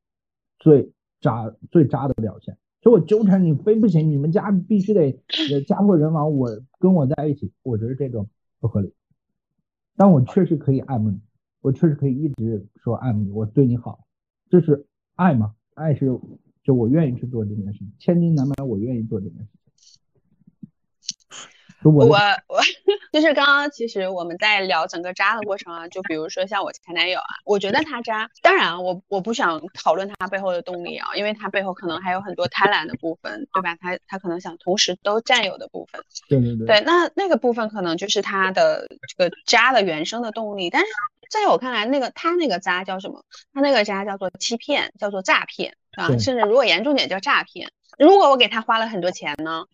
最渣最渣的表现。就我纠缠你非不行，你们家必须得家破人亡，我跟我在一起，我觉得这种不合理。但我确实可以爱慕你，我确实可以一直说爱慕你，我对你好，这是爱吗？爱是就我愿意去做这件事情，千金难买我愿意做这件事情。
我我 就是刚刚其实我们在聊整个渣的过程啊，就比如说像我前男友啊，我觉得他渣，当然我我不想讨论他背后的动力啊，因为他背后可能还有很多贪婪的部分，对吧？他他可能想同时都占有的部分，
对对对，
对，那那个部分可能就是他的这个渣的原生的动力，但是在我看来，那个他那个渣叫什么？他那个渣叫做欺骗，叫做诈骗啊，甚至如果严重点叫诈骗。如果我给他花了很多钱呢？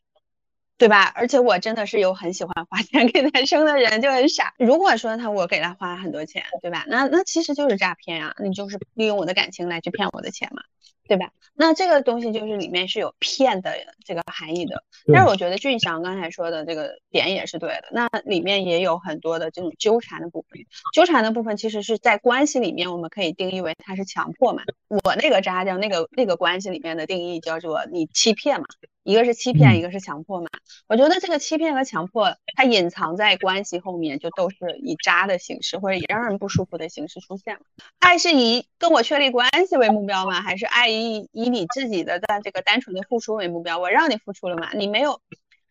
对吧？而且我真的是有很喜欢花 钱给男生的人，就很傻。如果说他我给他花很多钱，对吧？那那其实就是诈骗啊，你就是利用我的感情来去骗我的钱嘛，对吧？那这个东西就是里面是有骗的这个含义的。但是我觉得俊祥刚才说的这个点也是对的，那里面也有很多的这种纠缠的部分。纠缠的部分其实是在关系里面，我们可以定义为它是强迫嘛。我那个渣叫那个那个关系里面的定义叫做你欺骗嘛。一个是欺骗，一个是强迫嘛。我觉得这个欺骗和强迫，它隐藏在关系后面，就都是以渣的形式或者以让人不舒服的形式出现了。爱是以跟我确立关系为目标吗？还是爱以以你自己的在这个单纯的付出为目标？我让你付出了吗？你没有，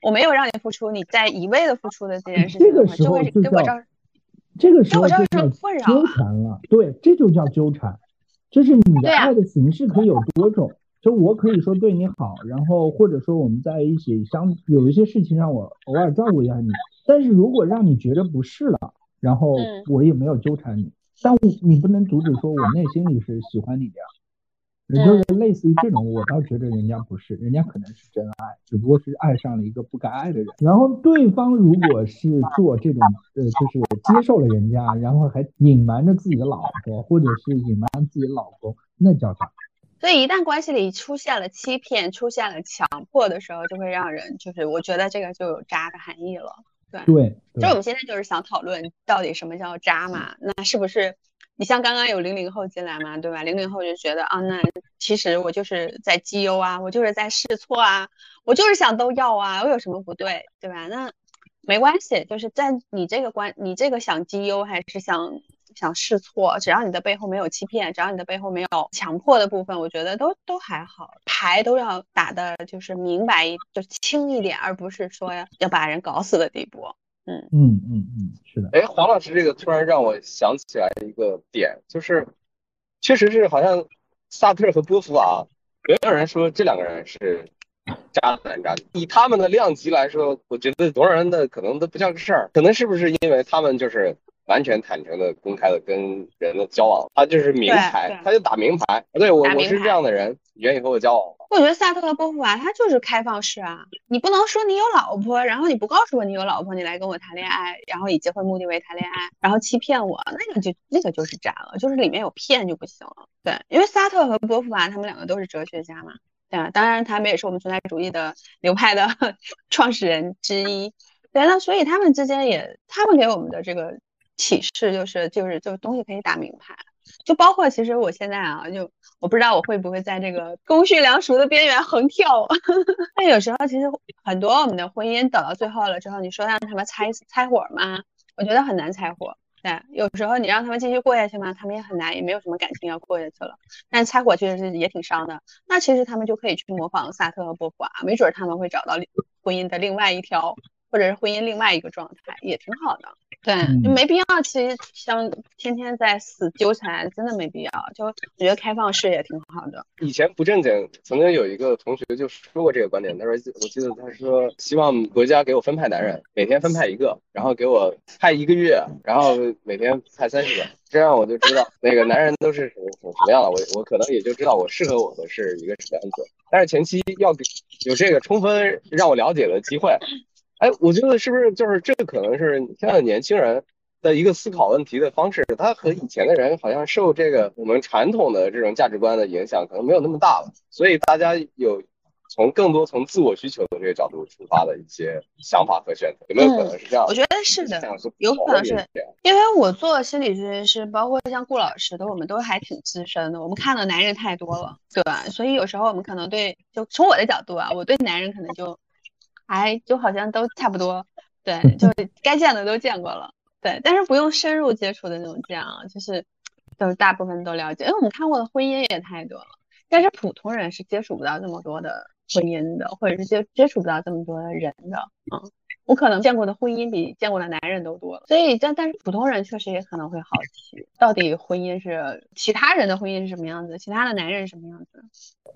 我没有让你付出，你在一味的付出的这件事情，
这个时候就
叫
这个时候就
叫
纠缠了。对，这就叫纠缠，就是你的爱的形式可以有多种。就我可以说对你好，然后或者说我们在一起相有一些事情让我偶尔照顾一下你，但是如果让你觉得不是了，然后我也没有纠缠你，但你不能阻止说我内心里是喜欢你的呀，也就是类似于这种，我倒觉得人家不是，人家可能是真爱，只不过是爱上了一个不该爱的人。然后对方如果是做这种呃，就是接受了人家，然后还隐瞒着自己的老婆，或者是隐瞒自己老公，那叫啥？
所以一旦关系里出现了欺骗、出现了强迫的时候，就会让人就是我觉得这个就有渣的含义了。对，
对，
就我们现在就是想讨论到底什么叫渣嘛？那是不是你像刚刚有零零后进来嘛，对吧？零零后就觉得啊，那其实我就是在绩优啊，我就是在试错啊，我就是想都要啊，我有什么不对，对吧？那没关系，就是在你这个关，你这个想绩优还是想想试错，只要你的背后没有欺骗，只要你的背后没有强迫的部分，我觉得都都还好，牌都要打的就是明白一就轻一点，而不是说要把人搞死的地步。嗯
嗯嗯嗯，是的。
哎，黄老师这个突然让我想起来一个点，就是确实是好像萨特和波伏娃，没有人说这两个人是渣男渣女。以他们的量级来说，我觉得多少人的可能都不叫个事儿。可能是不是因为他们就是完全坦诚的、公开的跟人的交往，他就是明牌他就打明牌。对我我是这样的人，你愿意和我交往吗？
我觉得萨特和波伏娃他就是开放式啊，你不能说你有老婆，然后你不告诉我你有老婆，你来跟我谈恋爱，然后以结婚目的为谈恋爱，然后欺骗我，那个就那个就是渣了，就是里面有骗就不行了。对，因为萨特和波伏娃他们两个都是哲学家嘛，对啊？当然他们也是我们存在主义的 流派的 创始人之一。对，那所以他们之间也，他们给我们的这个启示就是就是就是东西可以打明牌。就包括其实我现在啊，就我不知道我会不会在这个公序良俗的边缘横跳。但有时候其实很多我们的婚姻等到最后了之后，你说让他们拆拆伙吗？我觉得很难拆伙。对，有时候你让他们继续过下去吗？他们也很难，也没有什么感情要过下去了。但是拆伙确实是也挺伤的。那其实他们就可以去模仿萨特和波伏娃，没准他们会找到婚姻的另外一条，或者是婚姻另外一个状态，也挺好的。对，就没必要，其实像天天在死纠缠，真的没必要。就我觉得开放式也挺好的。
以前不正经，曾经有一个同学就说过这个观点，他说，我记得他说希望国家给我分派男人，每天分派一个，然后给我派一个月，然后每天派三十个，这样我就知道那个男人都是什么什么什么样了，我我可能也就知道我适合我的是一个什么样子。但是前期要给有这个充分让我了解的机会。哎，我觉得是不是就是这个可能是现在年轻人的一个思考问题的方式，他和以前的人好像受这个我们传统的这种价值观的影响可能没有那么大了，所以大家有从更多从自我需求的这个角度出发的一些想法和选择，有没有可能是这样？
我觉得是的，有可能是因为我做心理咨询师，包括像顾老师的，我们都还挺资深的，我们看的男人太多了，对吧？所以有时候我们可能对，就从我的角度啊，我对男人可能就。还就好像都差不多，对，就该见的都见过了，对，但是不用深入接触的那种见啊，就是就是大部分都了解，因为我们看过的婚姻也太多了，但是普通人是接触不到这么多的婚姻的，或者是接接触不到这么多的人的，嗯，我可能见过的婚姻比见过的男人都多了，所以但但是普通人确实也可能会好奇，到底婚姻是其他人的婚姻是什么样子，其他的男人是什么样子。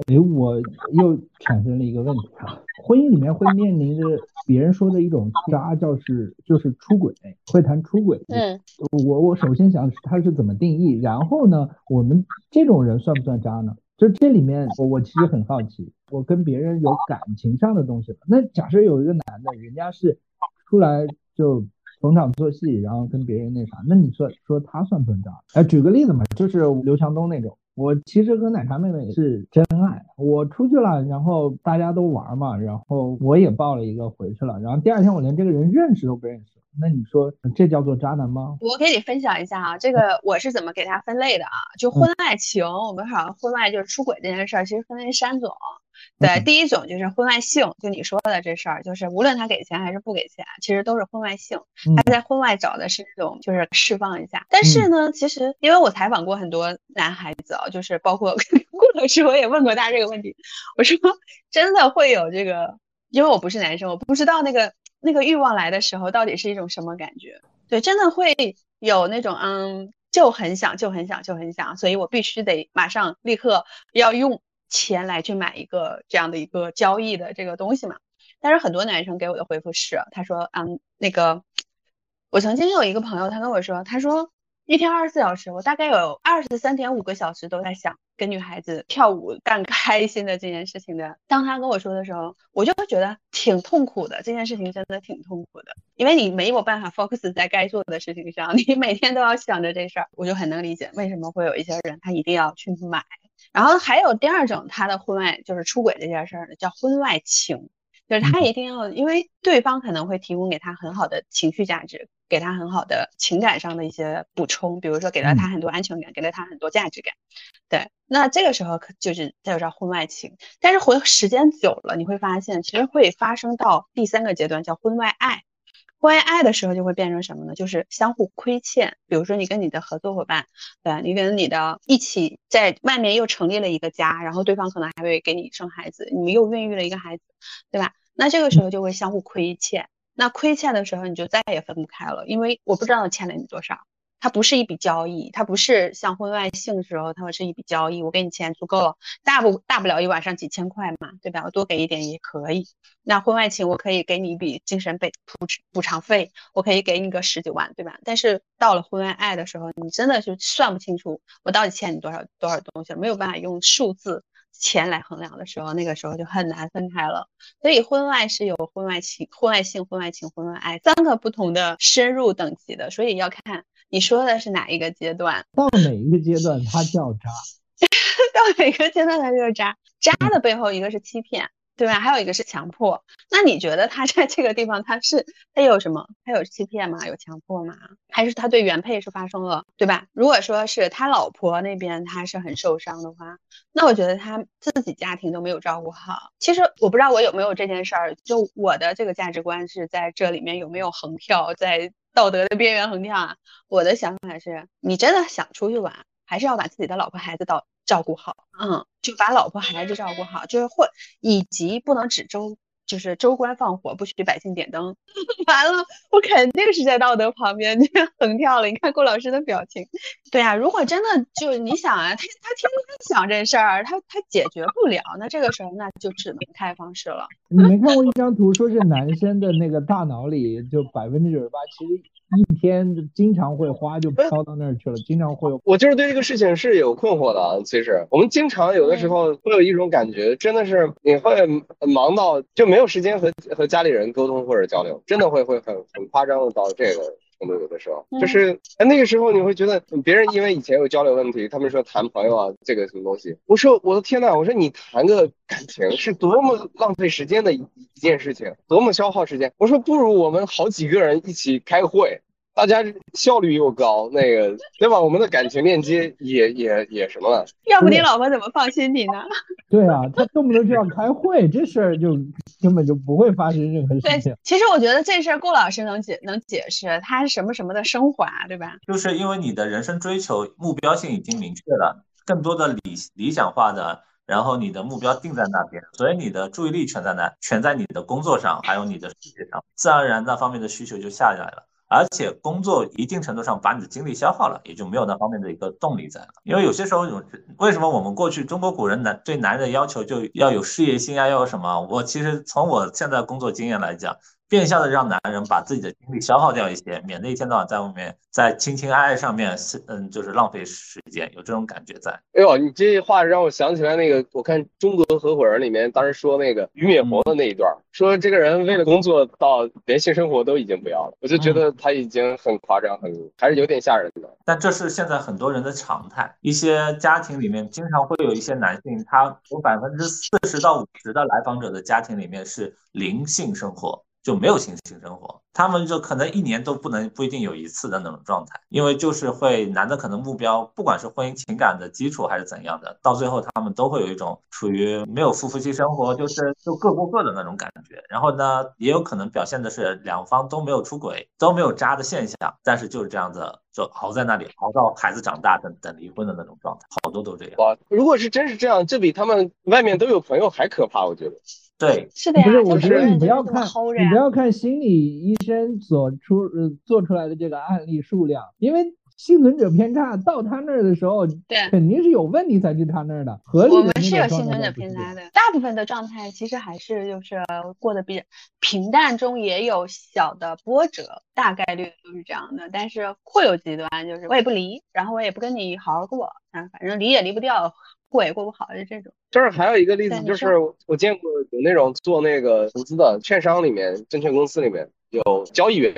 哎，我又产生了一个问题啊，婚姻里面会面临着别人说的一种渣，叫是就是出轨，会谈出轨。
嗯，
我我首先想他是怎么定义，然后呢，我们这种人算不算渣呢？就这里面，我我其实很好奇，我跟别人有感情上的东西了。那假设有一个男的，人家是出来就逢场作戏，然后跟别人那啥，那你说说他算不算渣？哎，举个例子嘛，就是刘强东那种。我其实和奶茶妹妹是真爱，我出去了，然后大家都玩嘛，然后我也抱了一个回去了，然后第二天我连这个人认识都不认识，那你说这叫做渣男吗？
我给你分享一下啊，这个 我是怎么给他分类的啊？就婚外情，我们好像婚外就是出轨这件事儿，其实分为三种。对，第一种就是婚外性，就你说的这事儿，就是无论他给钱还是不给钱，其实都是婚外性。他在婚外找的是那种就是释放一下。但是呢，其实因为我采访过很多男孩子啊，就是包括顾老师，我也问过他这个问题，我说真的会有这个，因为我不是男生，我不知道那个那个欲望来的时候到底是一种什么感觉。对，真的会有那种嗯，就很想，就很想，就很想，所以我必须得马上立刻要用。钱来去买一个这样的一个交易的这个东西嘛？但是很多男生给我的回复是，他说，嗯，那个，我曾经有一个朋友，他跟我说，他说一天二十四小时，我大概有二十三点五个小时都在想跟女孩子跳舞干开心的这件事情的。当他跟我说的时候，我就会觉得挺痛苦的，这件事情真的挺痛苦的，因为你没有办法 focus 在该做的事情上，你每天都要想着这事儿，我就很能理解为什么会有一些人他一定要去买。然后还有第二种，他的婚外就是出轨这件事儿呢，叫婚外情，就是他一定要，因为对方可能会提供给他很好的情绪价值，给他很好的情感上的一些补充，比如说给了他很多安全感，给了他很多价值感。对，那这个时候可就是这就叫婚外情。但是回时间久了，你会发现其实会发生到第三个阶段，叫婚外爱。关于爱的时候就会变成什么呢？就是相互亏欠。比如说你跟你的合作伙伴，对你跟你的一起在外面又成立了一个家，然后对方可能还会给你生孩子，你们又孕育了一个孩子，对吧？那这个时候就会相互亏欠。那亏欠的时候，你就再也分不开了，因为我不知道欠了你多少。它不是一笔交易，它不是像婚外性的时候，它会是一笔交易。我给你钱足够了，大不大不了一晚上几千块嘛，对吧？我多给一点也可以。那婚外情，我可以给你一笔精神补补补偿费，我可以给你个十几万，对吧？但是到了婚外爱的时候，你真的就算不清楚我到底欠你多少多少东西，没有办法用数字钱来衡量的时候，那个时候就很难分开了。所以婚外是有婚外情、婚外性、婚外情、婚外爱三个不同的深入等级的，所以要看。你说的是哪一个阶段？
到哪一个阶段它叫渣？
到哪个阶段它就是渣？渣的背后一个是欺骗，对吧？还有一个是强迫。那你觉得他在这个地方他是他有什么？他有欺骗吗？有强迫吗？还是他对原配是发生了，对吧？如果说是他老婆那边他是很受伤的话，那我觉得他自己家庭都没有照顾好。其实我不知道我有没有这件事儿，就我的这个价值观是在这里面有没有横跳在。道德的边缘横跳啊！我的想法是，你真的想出去玩，还是要把自己的老婆孩子到照顾好，嗯，就把老婆孩子照顾好，就是或以及不能只周。就是州官放火，不许百姓点灯。完了，我肯定是在道德旁边 横跳了。你看顾老师的表情，对啊，如果真的就你想啊，他他天天想这事儿，他他解决不了，那这个时候那就只能开方式了。
你没看过一张图，说是男生的那个大脑里就百分之九十八，其实。一天经常会花就飘到那儿去了，经常会。
我就是对这个事情是有困惑的。其实我们经常有的时候会有一种感觉，真的是你会忙到就没有时间和和家里人沟通或者交流，真的会会很很夸张的到这个程度。有的时候，就是那个时候你会觉得别人因为以前有交流问题，他们说谈朋友啊，这个什么东西，我说我的天呐，我说你谈个感情是多么浪费时间的一一件事情，多么消耗时间。我说不如我们好几个人一起开会。大家效率又高，那个对吧？我们的感情链接也也也什么了？
要不你老婆怎么放心你呢？
对啊，他动不动就要开会，这事儿就根本就不会发生任何事情。
其实我觉得这事儿顾老师能解能解释，他是什么什么的升华，对吧？
就是因为你的人生追求目标性已经明确了，更多的理理想化的，然后你的目标定在那边，所以你的注意力全在那，全在你的工作上，还有你的事业上，自然而然那方面的需求就下来了。而且工作一定程度上把你的精力消耗了，也就没有那方面的一个动力在了。因为有些时候，有为什么我们过去中国古人男对男人的要求就要有事业心啊，要有什么？我其实从我现在工作经验来讲。变相的让男人把自己的精力消耗掉一些，免得一天到晚在外面在情情爱爱上面是嗯，就是浪费时间，有这种感觉在。
哎呦，你这话让我想起来那个，我看《中国合伙人》里面当时说那个俞敏洪的那一段，说这个人为了工作到连性生活都已经不要了，我就觉得他已经很夸张，很还是有点吓人的。
但这是现在很多人的常态，一些家庭里面经常会有一些男性，他有百分之四十到五十的来访者的家庭里面是零性生活。就没有性性生活，他们就可能一年都不能不一定有一次的那种状态，因为就是会男的可能目标不管是婚姻情感的基础还是怎样的，到最后他们都会有一种处于没有夫夫妻生活，就是就各过各的那种感觉。然后呢，也有可能表现的是两方都没有出轨，都没有渣的现象，但是就是这样子就熬在那里，熬到孩子长大等等离婚的那种状态，好多都这样。
如果是真是这样，这比他们外面都有朋友还可怕，我觉得。
对，
是的呀。
不是，我觉得你不要看，你不要看心理医生所出呃做出来的这个案例数量，因为幸存者偏差到他那儿的时候，
对，
肯定是有问题才去他那儿的。合理的
我们是有幸存者偏差的，大部分的状态其实还是就是过得比较平淡中也有小的波折，大概率都是这样的。但是会有极端，就是我也不离，然后我也不跟你好好过，啊，反正离也离不掉。过也过不好，就这种。
就是还有一个例子，就是我见过有那种做那个投资的券商里面、证券公司里面，有交易员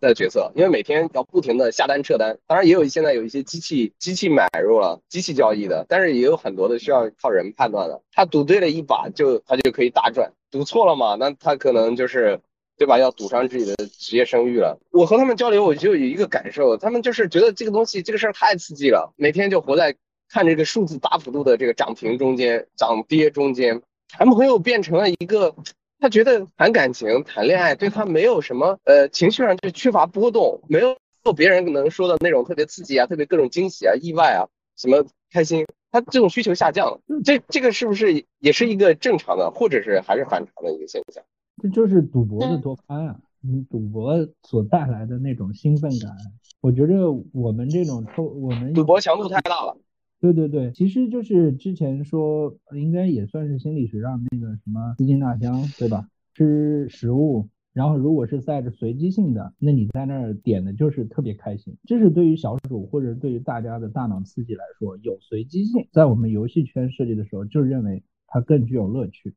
的角色，因为每天要不停的下单撤单。当然也有现在有一些机器机器买入了机器交易的，但是也有很多的需要靠人判断的。他赌对了一把就他就可以大赚，赌错了嘛，那他可能就是对吧？要赌上自己的职业声誉了。我和他们交流，我就有一个感受，他们就是觉得这个东西这个事儿太刺激了，每天就活在看这个数字大幅度的这个涨停中间、涨跌中间，男朋友变成了一个。他觉得谈感情、谈恋爱对他没有什么，呃，情绪上就缺乏波动，没有别人能说的那种特别刺激啊、特别各种惊喜啊、意外啊、什么开心，他这种需求下降了。这这个是不是也是一个正常的，或者是还是反常的一个现象？
这就是赌博的多巴胺啊，你赌博所带来的那种兴奋感。我觉得我们这种抽，我们
赌博强度太大了。
对对对，其实就是之前说，应该也算是心理学上那个什么资金大箱，对吧？吃食物，然后如果是带着随机性的，那你在那儿点的就是特别开心。这是对于小鼠或者对于大家的大脑刺激来说，有随机性，在我们游戏圈设计的时候，就认为它更具有乐趣。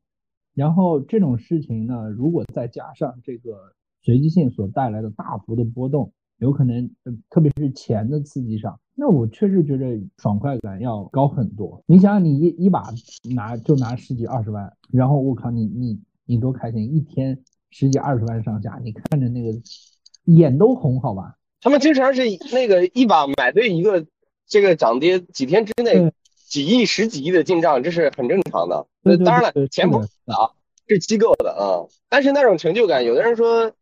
然后这种事情呢，如果再加上这个随机性所带来的大幅的波动。有可能，特别是钱的刺激上，那我确实觉得爽快感要高很多。你想想，你一一把拿就拿十几二十万，然后我靠，你你你多开心！一天十几二十万上下，你看着那个眼都红，好吧？
他们经常是那个一把买对一个这个涨跌几天之内几亿、十几亿的进账，这是很正常的。当然了，钱不是啊，是机构的啊。但是那种成就感，有的人说。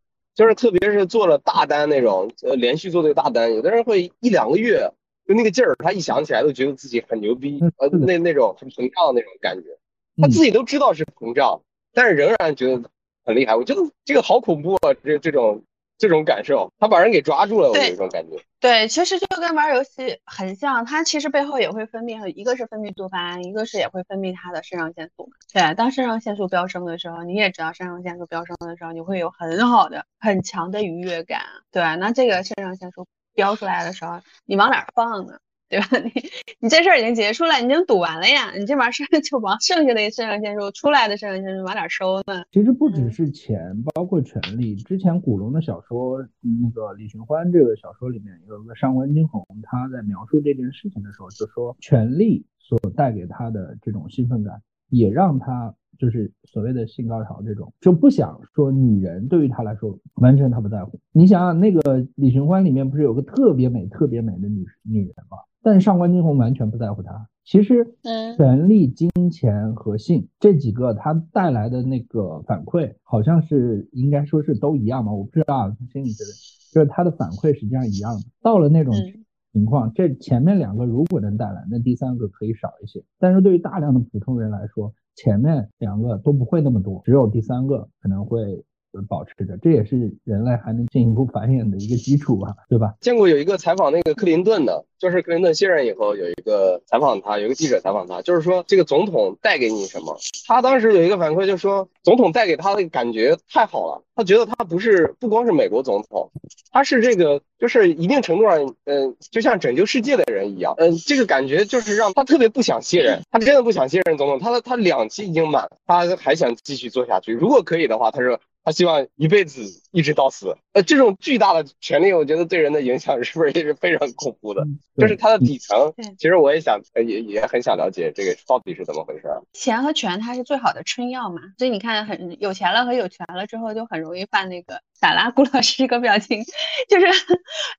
就是特别是做了大单那种，呃，连续做这个大单，有的人会一两个月，就那个劲儿，他一想起来都觉得自己很牛逼，呃，那那种很膨胀的那种感觉，他自己都知道是膨胀，但是仍然觉得很厉害。我觉得这个好恐怖啊，这这种。这种感受，他把人给抓住了，我有一种感觉。
对，其实就跟玩游戏很像，它其实背后也会分泌，一个是分泌多巴胺，一个是也会分泌它的肾上腺素。对，当肾上腺素飙升的时候，你也知道肾上腺素飙升的时候，你会有很好的、很强的愉悦感。对，那这个肾上腺素飙出来的时候，你往哪放呢？对吧？你你这事儿已经结束了，你已经赌完了呀。你这把剩就往剩下的肾上腺素出来的肾上腺素往哪收呢？
其实不只是钱，包括权力。之前古龙的小说，那个李寻欢这个小说里面有一个上官金鸿，他在描述这件事情的时候就说，权力所带给他的这种兴奋感，也让他就是所谓的性高潮这种，就不想说女人对于他来说完全他不在乎。你想想那个李寻欢里面不是有个特别美、特别美的女女人吗？但是上官金鸿完全不在乎他。其实，权力、金钱和性这几个，他带来的那个反馈，好像是应该说是都一样嘛？我不知道，心理学的，就是他的反馈实际上一样的。到了那种情况，这前面两个如果能带来，那第三个可以少一些。但是对于大量的普通人来说，前面两个都不会那么多，只有第三个可能会。保持着，这也是人类还能进一步繁衍的一个基础吧，对吧？
见过有一个采访那个克林顿的，就是克林顿卸任以后，有一个采访他，有一个记者采访他，就是说这个总统带给你什么？他当时有一个反馈，就说总统带给他的感觉太好了，他觉得他不是不光是美国总统，他是这个就是一定程度上，嗯，就像拯救世界的人一样，嗯，这个感觉就是让他特别不想卸任，他真的不想卸任总统，他的他两期已经满，他还想继续做下去，如果可以的话，他说。他希望一辈子一直到死，呃，这种巨大的权利，我觉得对人的影响是不是也是非常恐怖的？就是它的底层，其实我也想，也也很想了解这个到底是怎么回事。
钱和权，它是最好的春药嘛，所以你看，很有钱了和有权了之后，就很容易犯那个。打拉顾老师一个表情，就是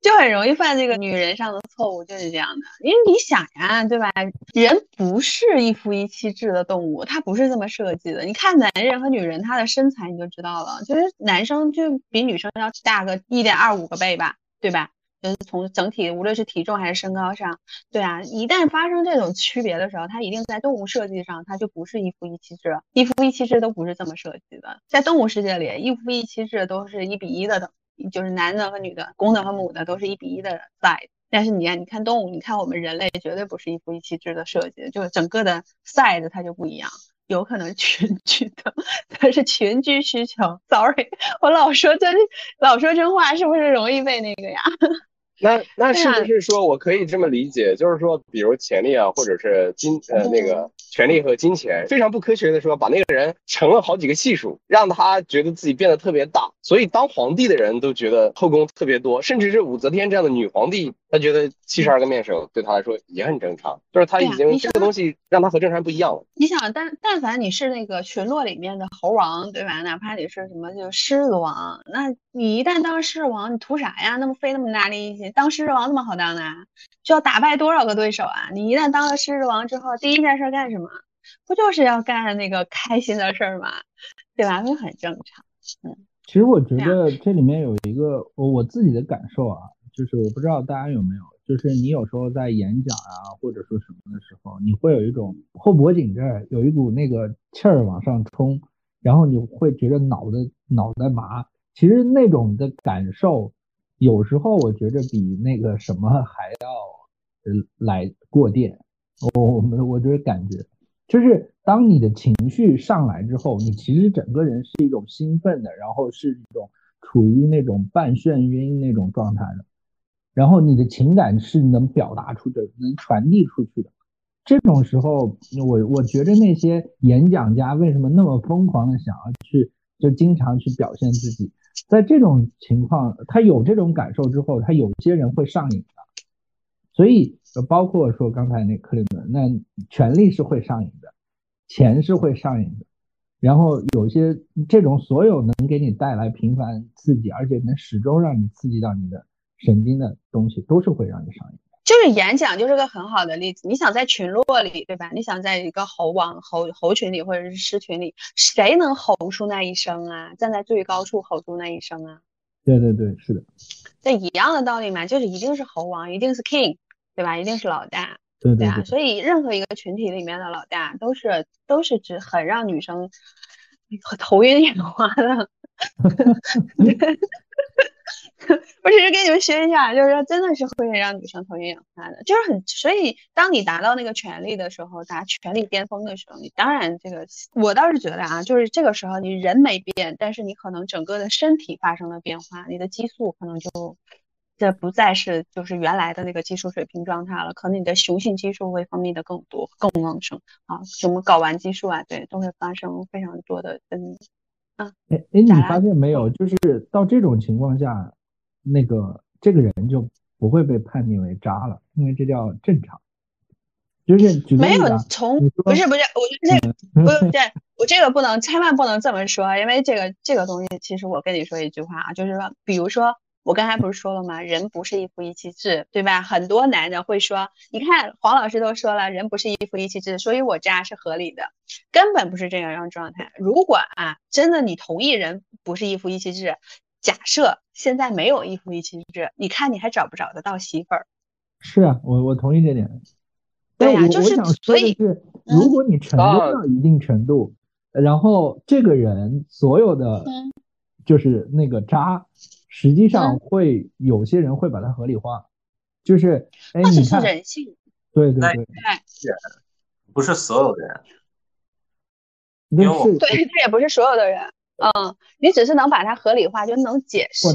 就很容易犯这个女人上的错误，就是这样的。因为你想呀，对吧？人不是一夫一妻制的动物，它不是这么设计的。你看男人和女人，他的身材你就知道了，就是男生就比女生要大个一点二五个倍吧，对吧？就是从整体，无论是体重还是身高上，对啊，一旦发生这种区别的时候，它一定在动物设计上，它就不是一夫一妻制，一夫一妻制都不是这么设计的。在动物世界里，一夫一妻制都是一比一的等，就是男的和女的，公的和母的都是一比一的 size。但是你看，你看动物，你看我们人类绝对不是一夫一妻制的设计，就是整个的 size 它就不一样，有可能群居的，它是群居需求。Sorry，我老说真老说真话，是不是容易被那个呀？
那那是不是说我可以这么理解，就是说，比如权力啊，或者是金呃那个权力和金钱，非常不科学的说，把那个人乘了好几个系数，让他觉得自己变得特别大，所以当皇帝的人都觉得后宫特别多，甚至是武则天这样的女皇帝，她觉得七十二个面首对她来说也很正常，就是她已经这个东西让她和正常人不一样了。
你想，但但凡你是那个群落里面的猴王，对吧？哪怕你是什么就狮子王，那你一旦当狮子王，你图啥呀？那么费那么大力气，当狮子王那么好当的？需要打败多少个对手啊？你一旦当了狮子王之后，第一件事干什么？不就是要干那个开心的事儿吗？对吧？那很正常。嗯，
其实我觉得这里面有一个我我自己的感受啊，就是我不知道大家有没有，就是你有时候在演讲啊，或者说什么的时候，你会有一种后脖颈这儿有一股那个气儿往上冲，然后你会觉得脑袋脑袋麻。其实那种的感受，有时候我觉得比那个什么还要呃来过电。我我们我就是感觉。就是当你的情绪上来之后，你其实整个人是一种兴奋的，然后是一种处于那种半眩晕那种状态的，然后你的情感是能表达出的，能传递出去的。这种时候，我我觉得那些演讲家为什么那么疯狂的想要去，就经常去表现自己，在这种情况，他有这种感受之后，他有些人会上瘾的。所以，包括说刚才那克林顿，那权力是会上瘾的，钱是会上瘾的，然后有些这种所有能给你带来频繁刺激，而且能始终让你刺激到你的神经的东西，都是会让你上瘾。
就是演讲就是个很好的例子。你想在群落里，对吧？你想在一个猴王猴猴群里或者是狮群里，谁能吼出那一声啊？站在最高处吼出那一声啊？
对对对，是的。
那一样的道理嘛，就是一定是猴王，一定是 king，对吧？一定是老大，
对对
啊。所以任何一个群体里面的老大，都是都是指很让女生 头晕眼花的。我只是跟你们学一下，就是说真的是会让女生头晕眼花的，就是很。所以当你达到那个权力的时候，达权力巅峰的时候，你当然这个，我倒是觉得啊，就是这个时候你人没变，但是你可能整个的身体发生了变化，你的激素可能就这不再是就是原来的那个激素水平状态了，可能你的雄性激素会分泌的更多、更旺盛啊，什么睾丸激素啊，对，都会发生非常多的分泌。
哎哎，你发现没有？就是到这种情况下，那个这个人就不会被判定为渣了，因为这叫正常。就是
没有从不是不是，我觉得这不是这我这个不能千万不能这么说，因为这个这个东西，其实我跟你说一句话啊，就是说，比如说。我刚才不是说了吗？人不是一夫一妻制，对吧？很多男的会说，你看黄老师都说了，人不是一夫一妻制，所以我渣是合理的，根本不是这样状态。如果啊，真的你同意人不是一夫一妻制，假设现在没有一夫一妻制，你看你还找不找得到媳妇儿？
是啊，我我同意这点。
对呀，就是所以
是，如果你成功到一定程度，然后这个人所有的就是那个渣。实际上会有些人会把它合理化，就是哎，你看，
人性，
对对对，
不是所有人，
对，
对他也不是所有的人，嗯，你只是能把它合理化，就能解释，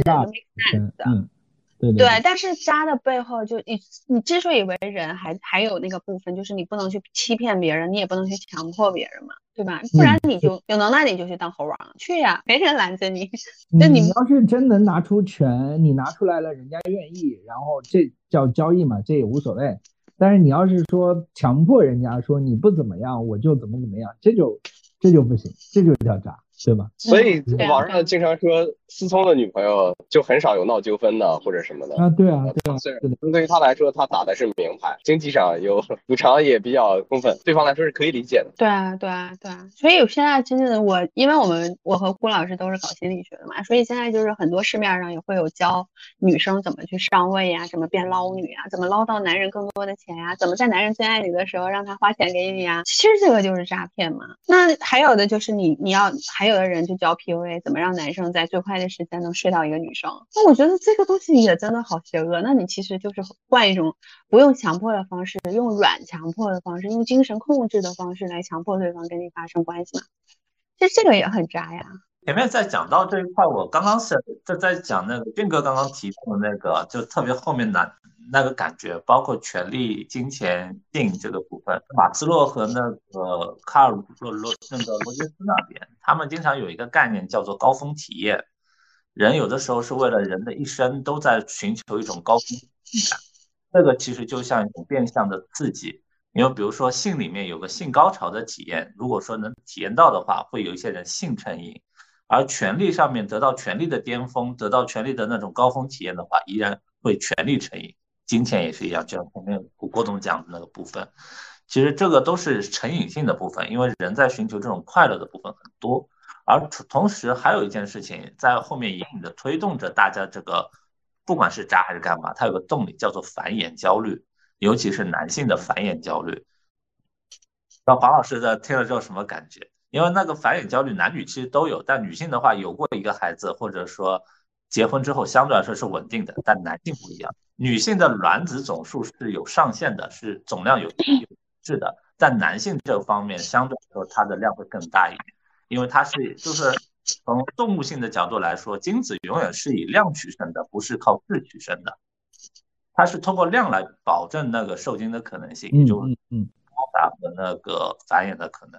嗯。对
对，但是渣的背后，就你你之所以为人，还还有那个部分，就是你不能去欺骗别人，你也不能去强迫别人嘛，对吧？不然你就有能耐，你就去当猴王去呀，没人拦着你。那
你要是真能拿出权，你拿出来了，人家愿意，然后这叫交易嘛，这也无所谓。但是你要是说强迫人家说你不怎么样，我就怎么怎么样，这就这就不行，这就叫渣。对吧？
所以网上经常说思聪的女朋友就很少有闹纠纷的或者什么的
啊，对啊，对啊。
对于他来说，他打的是名牌，经济上有补偿也比较充分，对方来说是可以理解的。
对啊，对啊，对啊。所以现在真的我，因为我们我和顾老师都是搞心理学的嘛，所以现在就是很多市面上也会有教女生怎么去上位呀，怎么变捞女啊，怎么捞到男人更多的钱呀，怎么在男人最爱你的时候让他花钱给你啊。其实这个就是诈骗嘛。那还有的就是你你要还有。的人就教 PUA，怎么让男生在最快的时间能睡到一个女生？那我觉得这个东西也真的好邪恶。那你其实就是换一种不用强迫的方式，用软强迫的方式，用精神控制的方式来强迫对方跟你发生关系嘛？其实这个也很渣呀。
前面在讲到这一块，我刚刚是在在讲那个俊哥刚刚提到的那个，就特别后面那那个感觉，包括权力、金钱、性这个部分。马斯洛和那个卡尔罗罗那个罗杰斯那边，他们经常有一个概念叫做高峰体验。人有的时候是为了人的一生都在寻求一种高峰体感，这个其实就像一种变相的刺激。因为比如说性里面有个性高潮的体验，如果说能体验到的话，会有一些人性成瘾；而权力上面得到权力的巅峰，得到权力的那种高峰体验的话，依然会权力成瘾。金钱也是一样，就像前面郭总讲的那个部分，其实这个都是成瘾性的部分，因为人在寻求这种快乐的部分很多。而同时还有一件事情在后面隐隐的推动着大家这个，不管是渣还是干嘛，它有个动力叫做繁衍焦虑。尤其是男性的繁衍焦虑，那黄老师的听了之后什么感觉？因为那个繁衍焦虑，男女其实都有，但女性的话有过一个孩子，或者说结婚之后相对来说是稳定的，但男性不一样，女性的卵子总数是有上限的，是总量有有质的，但男性这方面相对来说它的量会更大一点，因为它是就是从动物性的角度来说，精子永远是以量取胜的，不是靠质取胜的。它是通过量来保证那个受精的可能性，也就嗯高达和那个繁衍的可能。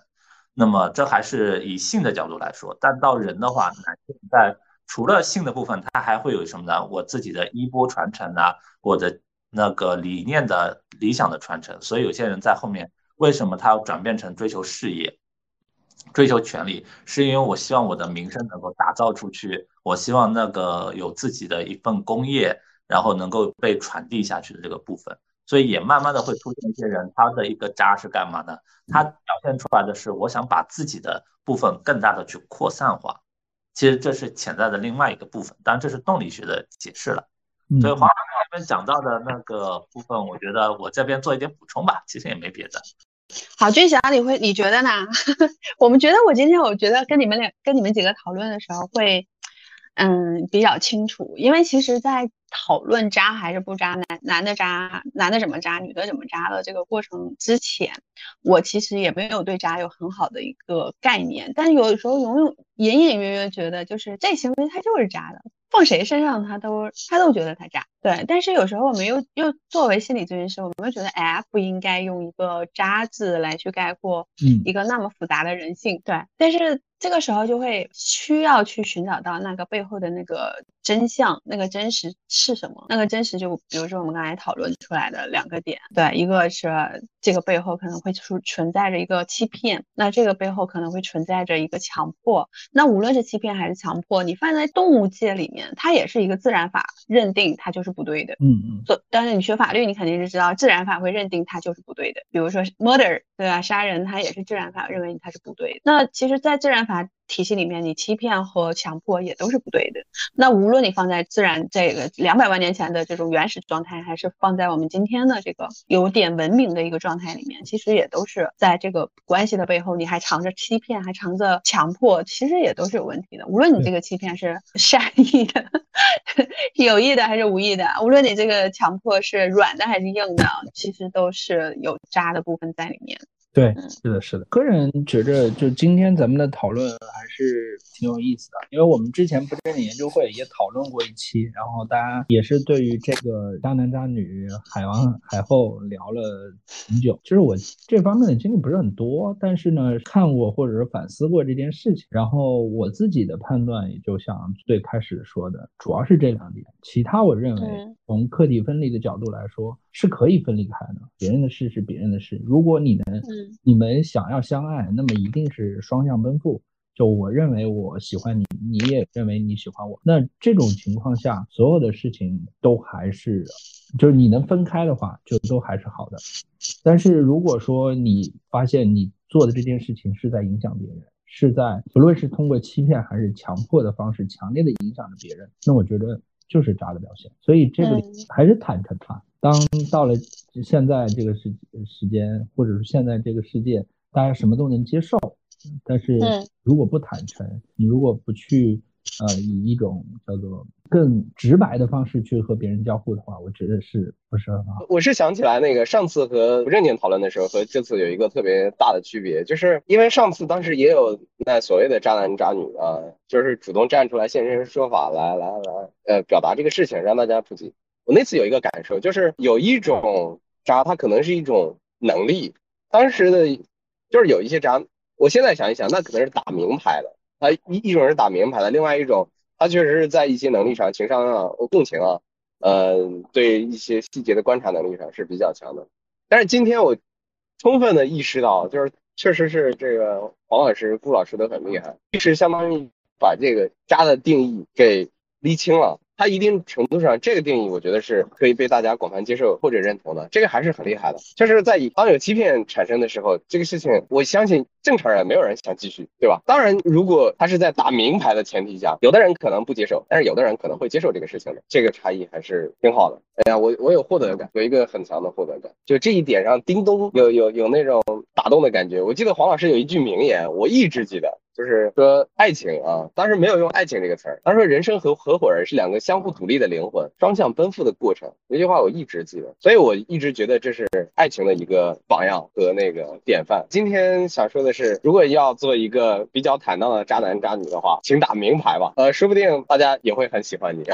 那么这还是以性的角度来说，但到人的话，男性在除了性的部分，他还会有什么呢？我自己的衣钵传承啊，我的那个理念的理想的传承。所以有些人在后面为什么他要转变成追求事业、追求权利，是因为我希望我的名声能够打造出去，我希望那个有自己的一份工业。然后能够被传递下去的这个部分，所以也慢慢的会出现一些人，他的一个渣是干嘛呢？他表现出来的是，我想把自己的部分更大的去扩散化，其实这是潜在的另外一个部分，当然这是动力学的解释了。所以黄老师那边讲到的那个部分，我觉得我这边做一点补充吧，其实也没别的。
好，俊霞，你会你觉得呢？我们觉得我今天我觉得跟你们俩跟你们几个讨论的时候会。嗯，比较清楚，因为其实，在讨论渣还是不渣，男男的渣，男的怎么渣，女的怎么渣的这个过程之前，我其实也没有对渣有很好的一个概念，但有的时候，永远隐隐约约觉得，就是这行为他就是渣的。放谁身上，他都他都觉得他渣，对。但是有时候我们又又作为心理咨询师，我们又觉得，哎，不应该用一个渣字来去概括，一个那么复杂的人性，对。但是这个时候就会需要去寻找到那个背后的那个真相，那个真实是什么？那个真实就比如说我们刚才讨论出来的两个点，对，一个是这个背后可能会存存在着一个欺骗，那这个背后可能会存在着一个强迫。那无论是欺骗还是强迫，你放在动物界里面。它也是一个自然法认定它就是不对的，
嗯嗯。
所但是你学法律，你肯定是知道自然法会认定它就是不对的。比如说 murder，对吧？杀人，它也是自然法认为它是不对的。那其实，在自然法。体系里面，你欺骗和强迫也都是不对的。那无论你放在自然这个两百万年前的这种原始状态，还是放在我们今天的这个有点文明的一个状态里面，其实也都是在这个关系的背后，你还藏着欺骗，还藏着强迫，其实也都是有问题的。无论你这个欺骗是善意的、有意的还是无意的，无论你这个强迫是软的还是硬的，其实都是有渣的部分在里面。
对，是的，是的。个人觉着，就今天咱们的讨论还是挺有意思的，因为我们之前不正经研究会也讨论过一期，然后大家也是对于这个渣男渣女、海王海后聊了很久。其实我这方面的经历不是很多，但是呢，看过或者是反思过这件事情，然后我自己的判断也就像最开始说的，主要是这两点，其他我认为从客体分离的角度来说。是可以分离开的，别人的事是别人的事。如果你能，你们想要相爱，那么一定是双向奔赴。就我认为我喜欢你，你也认为你喜欢我，那这种情况下，所有的事情都还是，就是你能分开的话，就都还是好的。但是如果说你发现你做的这件事情是在影响别人，是在不论是通过欺骗还是强迫的方式，强烈的影响着别人，那我觉得就是渣的表现。所以这个还是坦诚吧。当到了现在这个时时间，或者是现在这个世界，大家什么都能接受，但是如果不坦诚，你如果不去呃以一种叫做更直白的方式去和别人交互的话，我觉得是不是很好？
我是想起来那个上次和吴正念讨论的时候，和这次有一个特别大的区别，就是因为上次当时也有那所谓的渣男渣女啊，就是主动站出来现身说法来来来，呃，表达这个事情，让大家普及。我那次有一个感受，就是有一种渣，它可能是一种能力。当时的，就是有一些渣，我现在想一想，那可能是打名牌的。他，一一种是打名牌的，另外一种，他确实是在一些能力上，情商啊、共情啊，呃，对一些细节的观察能力上是比较强的。但是今天我充分的意识到，就是确实是这个黄老师、顾老师都很厉害，其实相当于把这个渣的定义给厘清了。它一定程度上，这个定义我觉得是可以被大家广泛接受或者认同的，这个还是很厉害的。就是在当有欺骗产生的时候，这个事情我相信正常人没有人想继续，对吧？当然，如果他是在打名牌的前提下，有的人可能不接受，但是有的人可能会接受这个事情的，这个差异还是挺好的。哎呀，我我有获得感，有一个很强的获得感，就这一点上，叮咚有有有那种打动的感觉。我记得黄老师有一句名言，我一直记得。就是说爱情啊，当时没有用爱情这个词儿，他说人生和合伙人是两个相互独立的灵魂，双向奔赴的过程。这句话我一直记得，所以我一直觉得这是爱情的一个榜样和那个典范。今天想说的是，如果要做一个比较坦荡的渣男渣女的话，请打名牌吧，呃，说不定大家也会很喜欢你。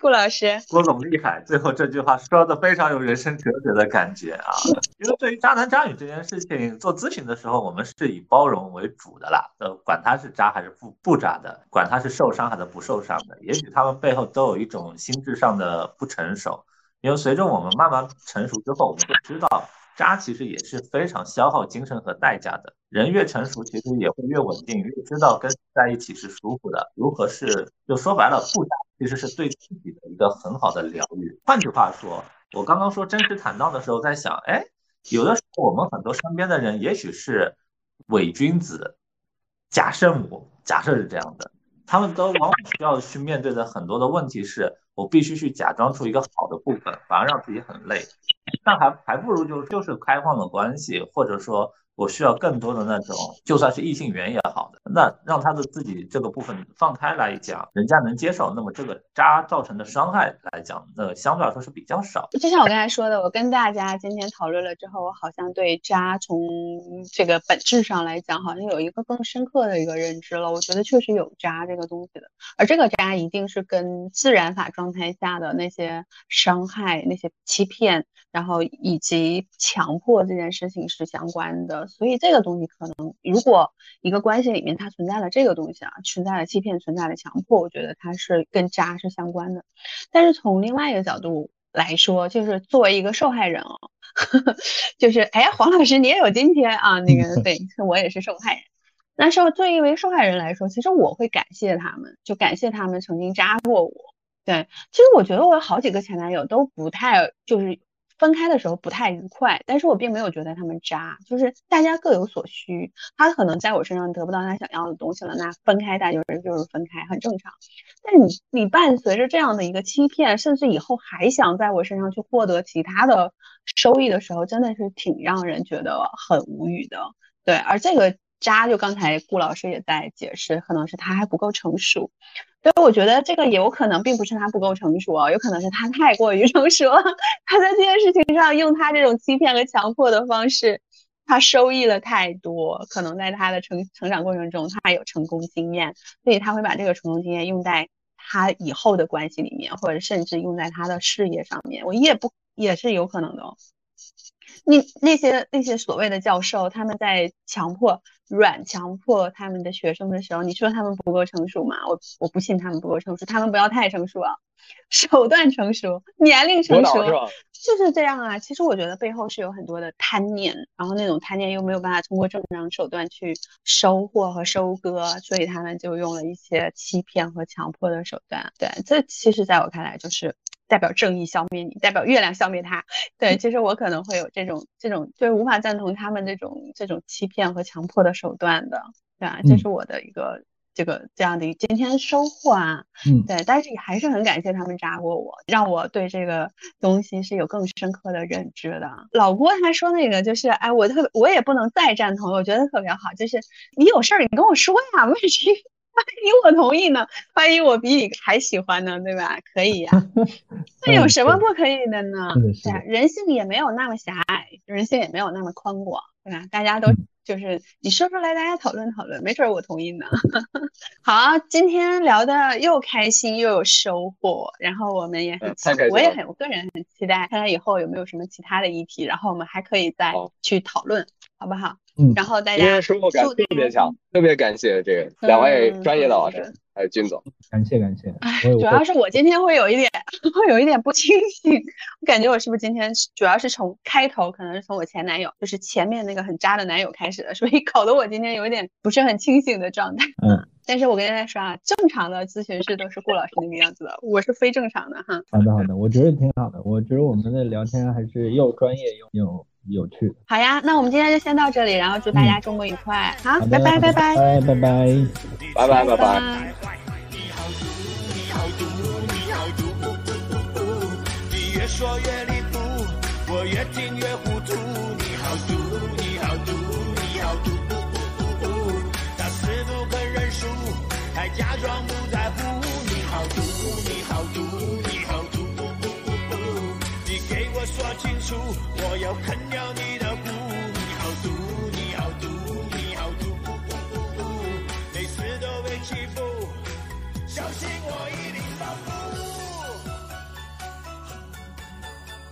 顾老师，
郭总厉害，最后这句话说的非常有人生哲学的感觉啊！因为对于渣男渣女这件事情，做咨询的时候，我们是以包容为主的啦，呃，管他是渣还是不不渣的，管他是受伤还是不受伤的，也许他们背后都有一种心智上的不成熟。因为随着我们慢慢成熟之后，我们会知道。渣其实也是非常消耗精神和代价的。人越成熟，其实也会越稳定，越知道跟在一起是舒服的。如何是就说白了，不渣其实是对自己的一个很好的疗愈。换句话说，我刚刚说真实坦荡的时候，在想，哎，有的时候我们很多身边的人，也许是伪君子、假圣母，假设是这样的，他们都往往需要去面对的很多的问题是。我必须去假装出一个好的部分，反而让自己很累，那还还不如就就是开放的关系，或者说。我需要更多的那种，就算是异性缘也好的，那让他的自己这个部分放开来讲，人家能接受，那么这个渣造成的伤害来讲，那相对来说是比较少。
就像我刚才说的，我跟大家今天讨论了之后，我好像对渣从这个本质上来讲，好像有一个更深刻的一个认知了。我觉得确实有渣这个东西的，而这个渣一定是跟自然法状态下的那些伤害、那些欺骗，然后以及强迫这件事情是相关的。所以这个东西可能，如果一个关系里面它存在了这个东西啊，存在了欺骗，存在了强迫，我觉得它是跟渣是相关的。但是从另外一个角度来说，就是作为一个受害人哦，呵 呵就是哎，黄老师你也有今天啊，那个 对我也是受害人。那受作为一位受害人来说，其实我会感谢他们，就感谢他们曾经渣过我。对，其实我觉得我有好几个前男友都不太就是。分开的时候不太愉快，但是我并没有觉得他们渣，就是大家各有所需。他可能在我身上得不到他想要的东西了，那分开，大家就是就是分开，很正常。但你你伴随着这样的一个欺骗，甚至以后还想在我身上去获得其他的收益的时候，真的是挺让人觉得很无语的。对，而这个渣，就刚才顾老师也在解释，可能是他还不够成熟。所以我觉得这个有可能并不是他不够成熟啊，有可能是他太过于成熟了，他在这件事情上用他这种欺骗和强迫的方式，他收益了太多，可能在他的成成长过程中他有成功经验，所以他会把这个成功经验用在他以后的关系里面，或者甚至用在他的事业上面，我也不也是有可能的。你那些那些所谓的教授，他们在强迫、软强迫他们的学生的时候，你说他们不够成熟吗？我我不信他们不够成熟，他们不要太成熟啊，手段成熟，年龄成熟，就是这样啊。其实我觉得背后是有很多的贪念，然后那种贪念又没有办法通过正常手段去收获和收割，所以他们就用了一些欺骗和强迫的手段。对，这其实在我看来就是。代表正义消灭你，代表月亮消灭他。对，其实我可能会有这种这种，就是无法赞同他们这种这种欺骗和强迫的手段的，对吧？这是我的一个这个这样的今天收获啊。嗯，对，但是也还是很感谢他们扎过我，让我对这个东西是有更深刻的认知的。老郭他说那个就是，哎，我特别我也不能再赞同，我觉得特别好，就是你有事儿你跟我说呀，问题。一我同意呢，万一我比你还喜欢呢，对吧？可以呀，那有什么不可以的呢？对，人性也没有那么狭隘，人性也没有那么宽广，对吧？大家都就是你说出来，大家讨论讨论，没准我同意呢。好，今天聊的又开心又有收获，然后我们也很，我也很，我个人很期待，看看以后有没有什么其他的议题，然后我们还可以再去讨论，好不好？
嗯，
然后大家
收获感特别强，特别感谢这个两位专业的老师，还有金总，
感谢感谢。
哎，主要是我今天会有一点，会有一点不清醒，我感觉我是不是今天主要是从开头，可能是从我前男友，就是前面那个很渣的男友开始的，所以搞得我今天有一点不是很清醒的状态。
嗯，
但是我跟大家说啊，正常的咨询师都是顾老师那个样子的，我是非正常的哈。
好的好的，我觉得挺好的，我觉得我们的聊天还是又专业又有。有趣的，
好呀，那我们今天就先到这里，然后祝大家周末愉快，好，拜拜拜拜
拜拜拜
拜拜拜拜。
我要肯。出我要啃咬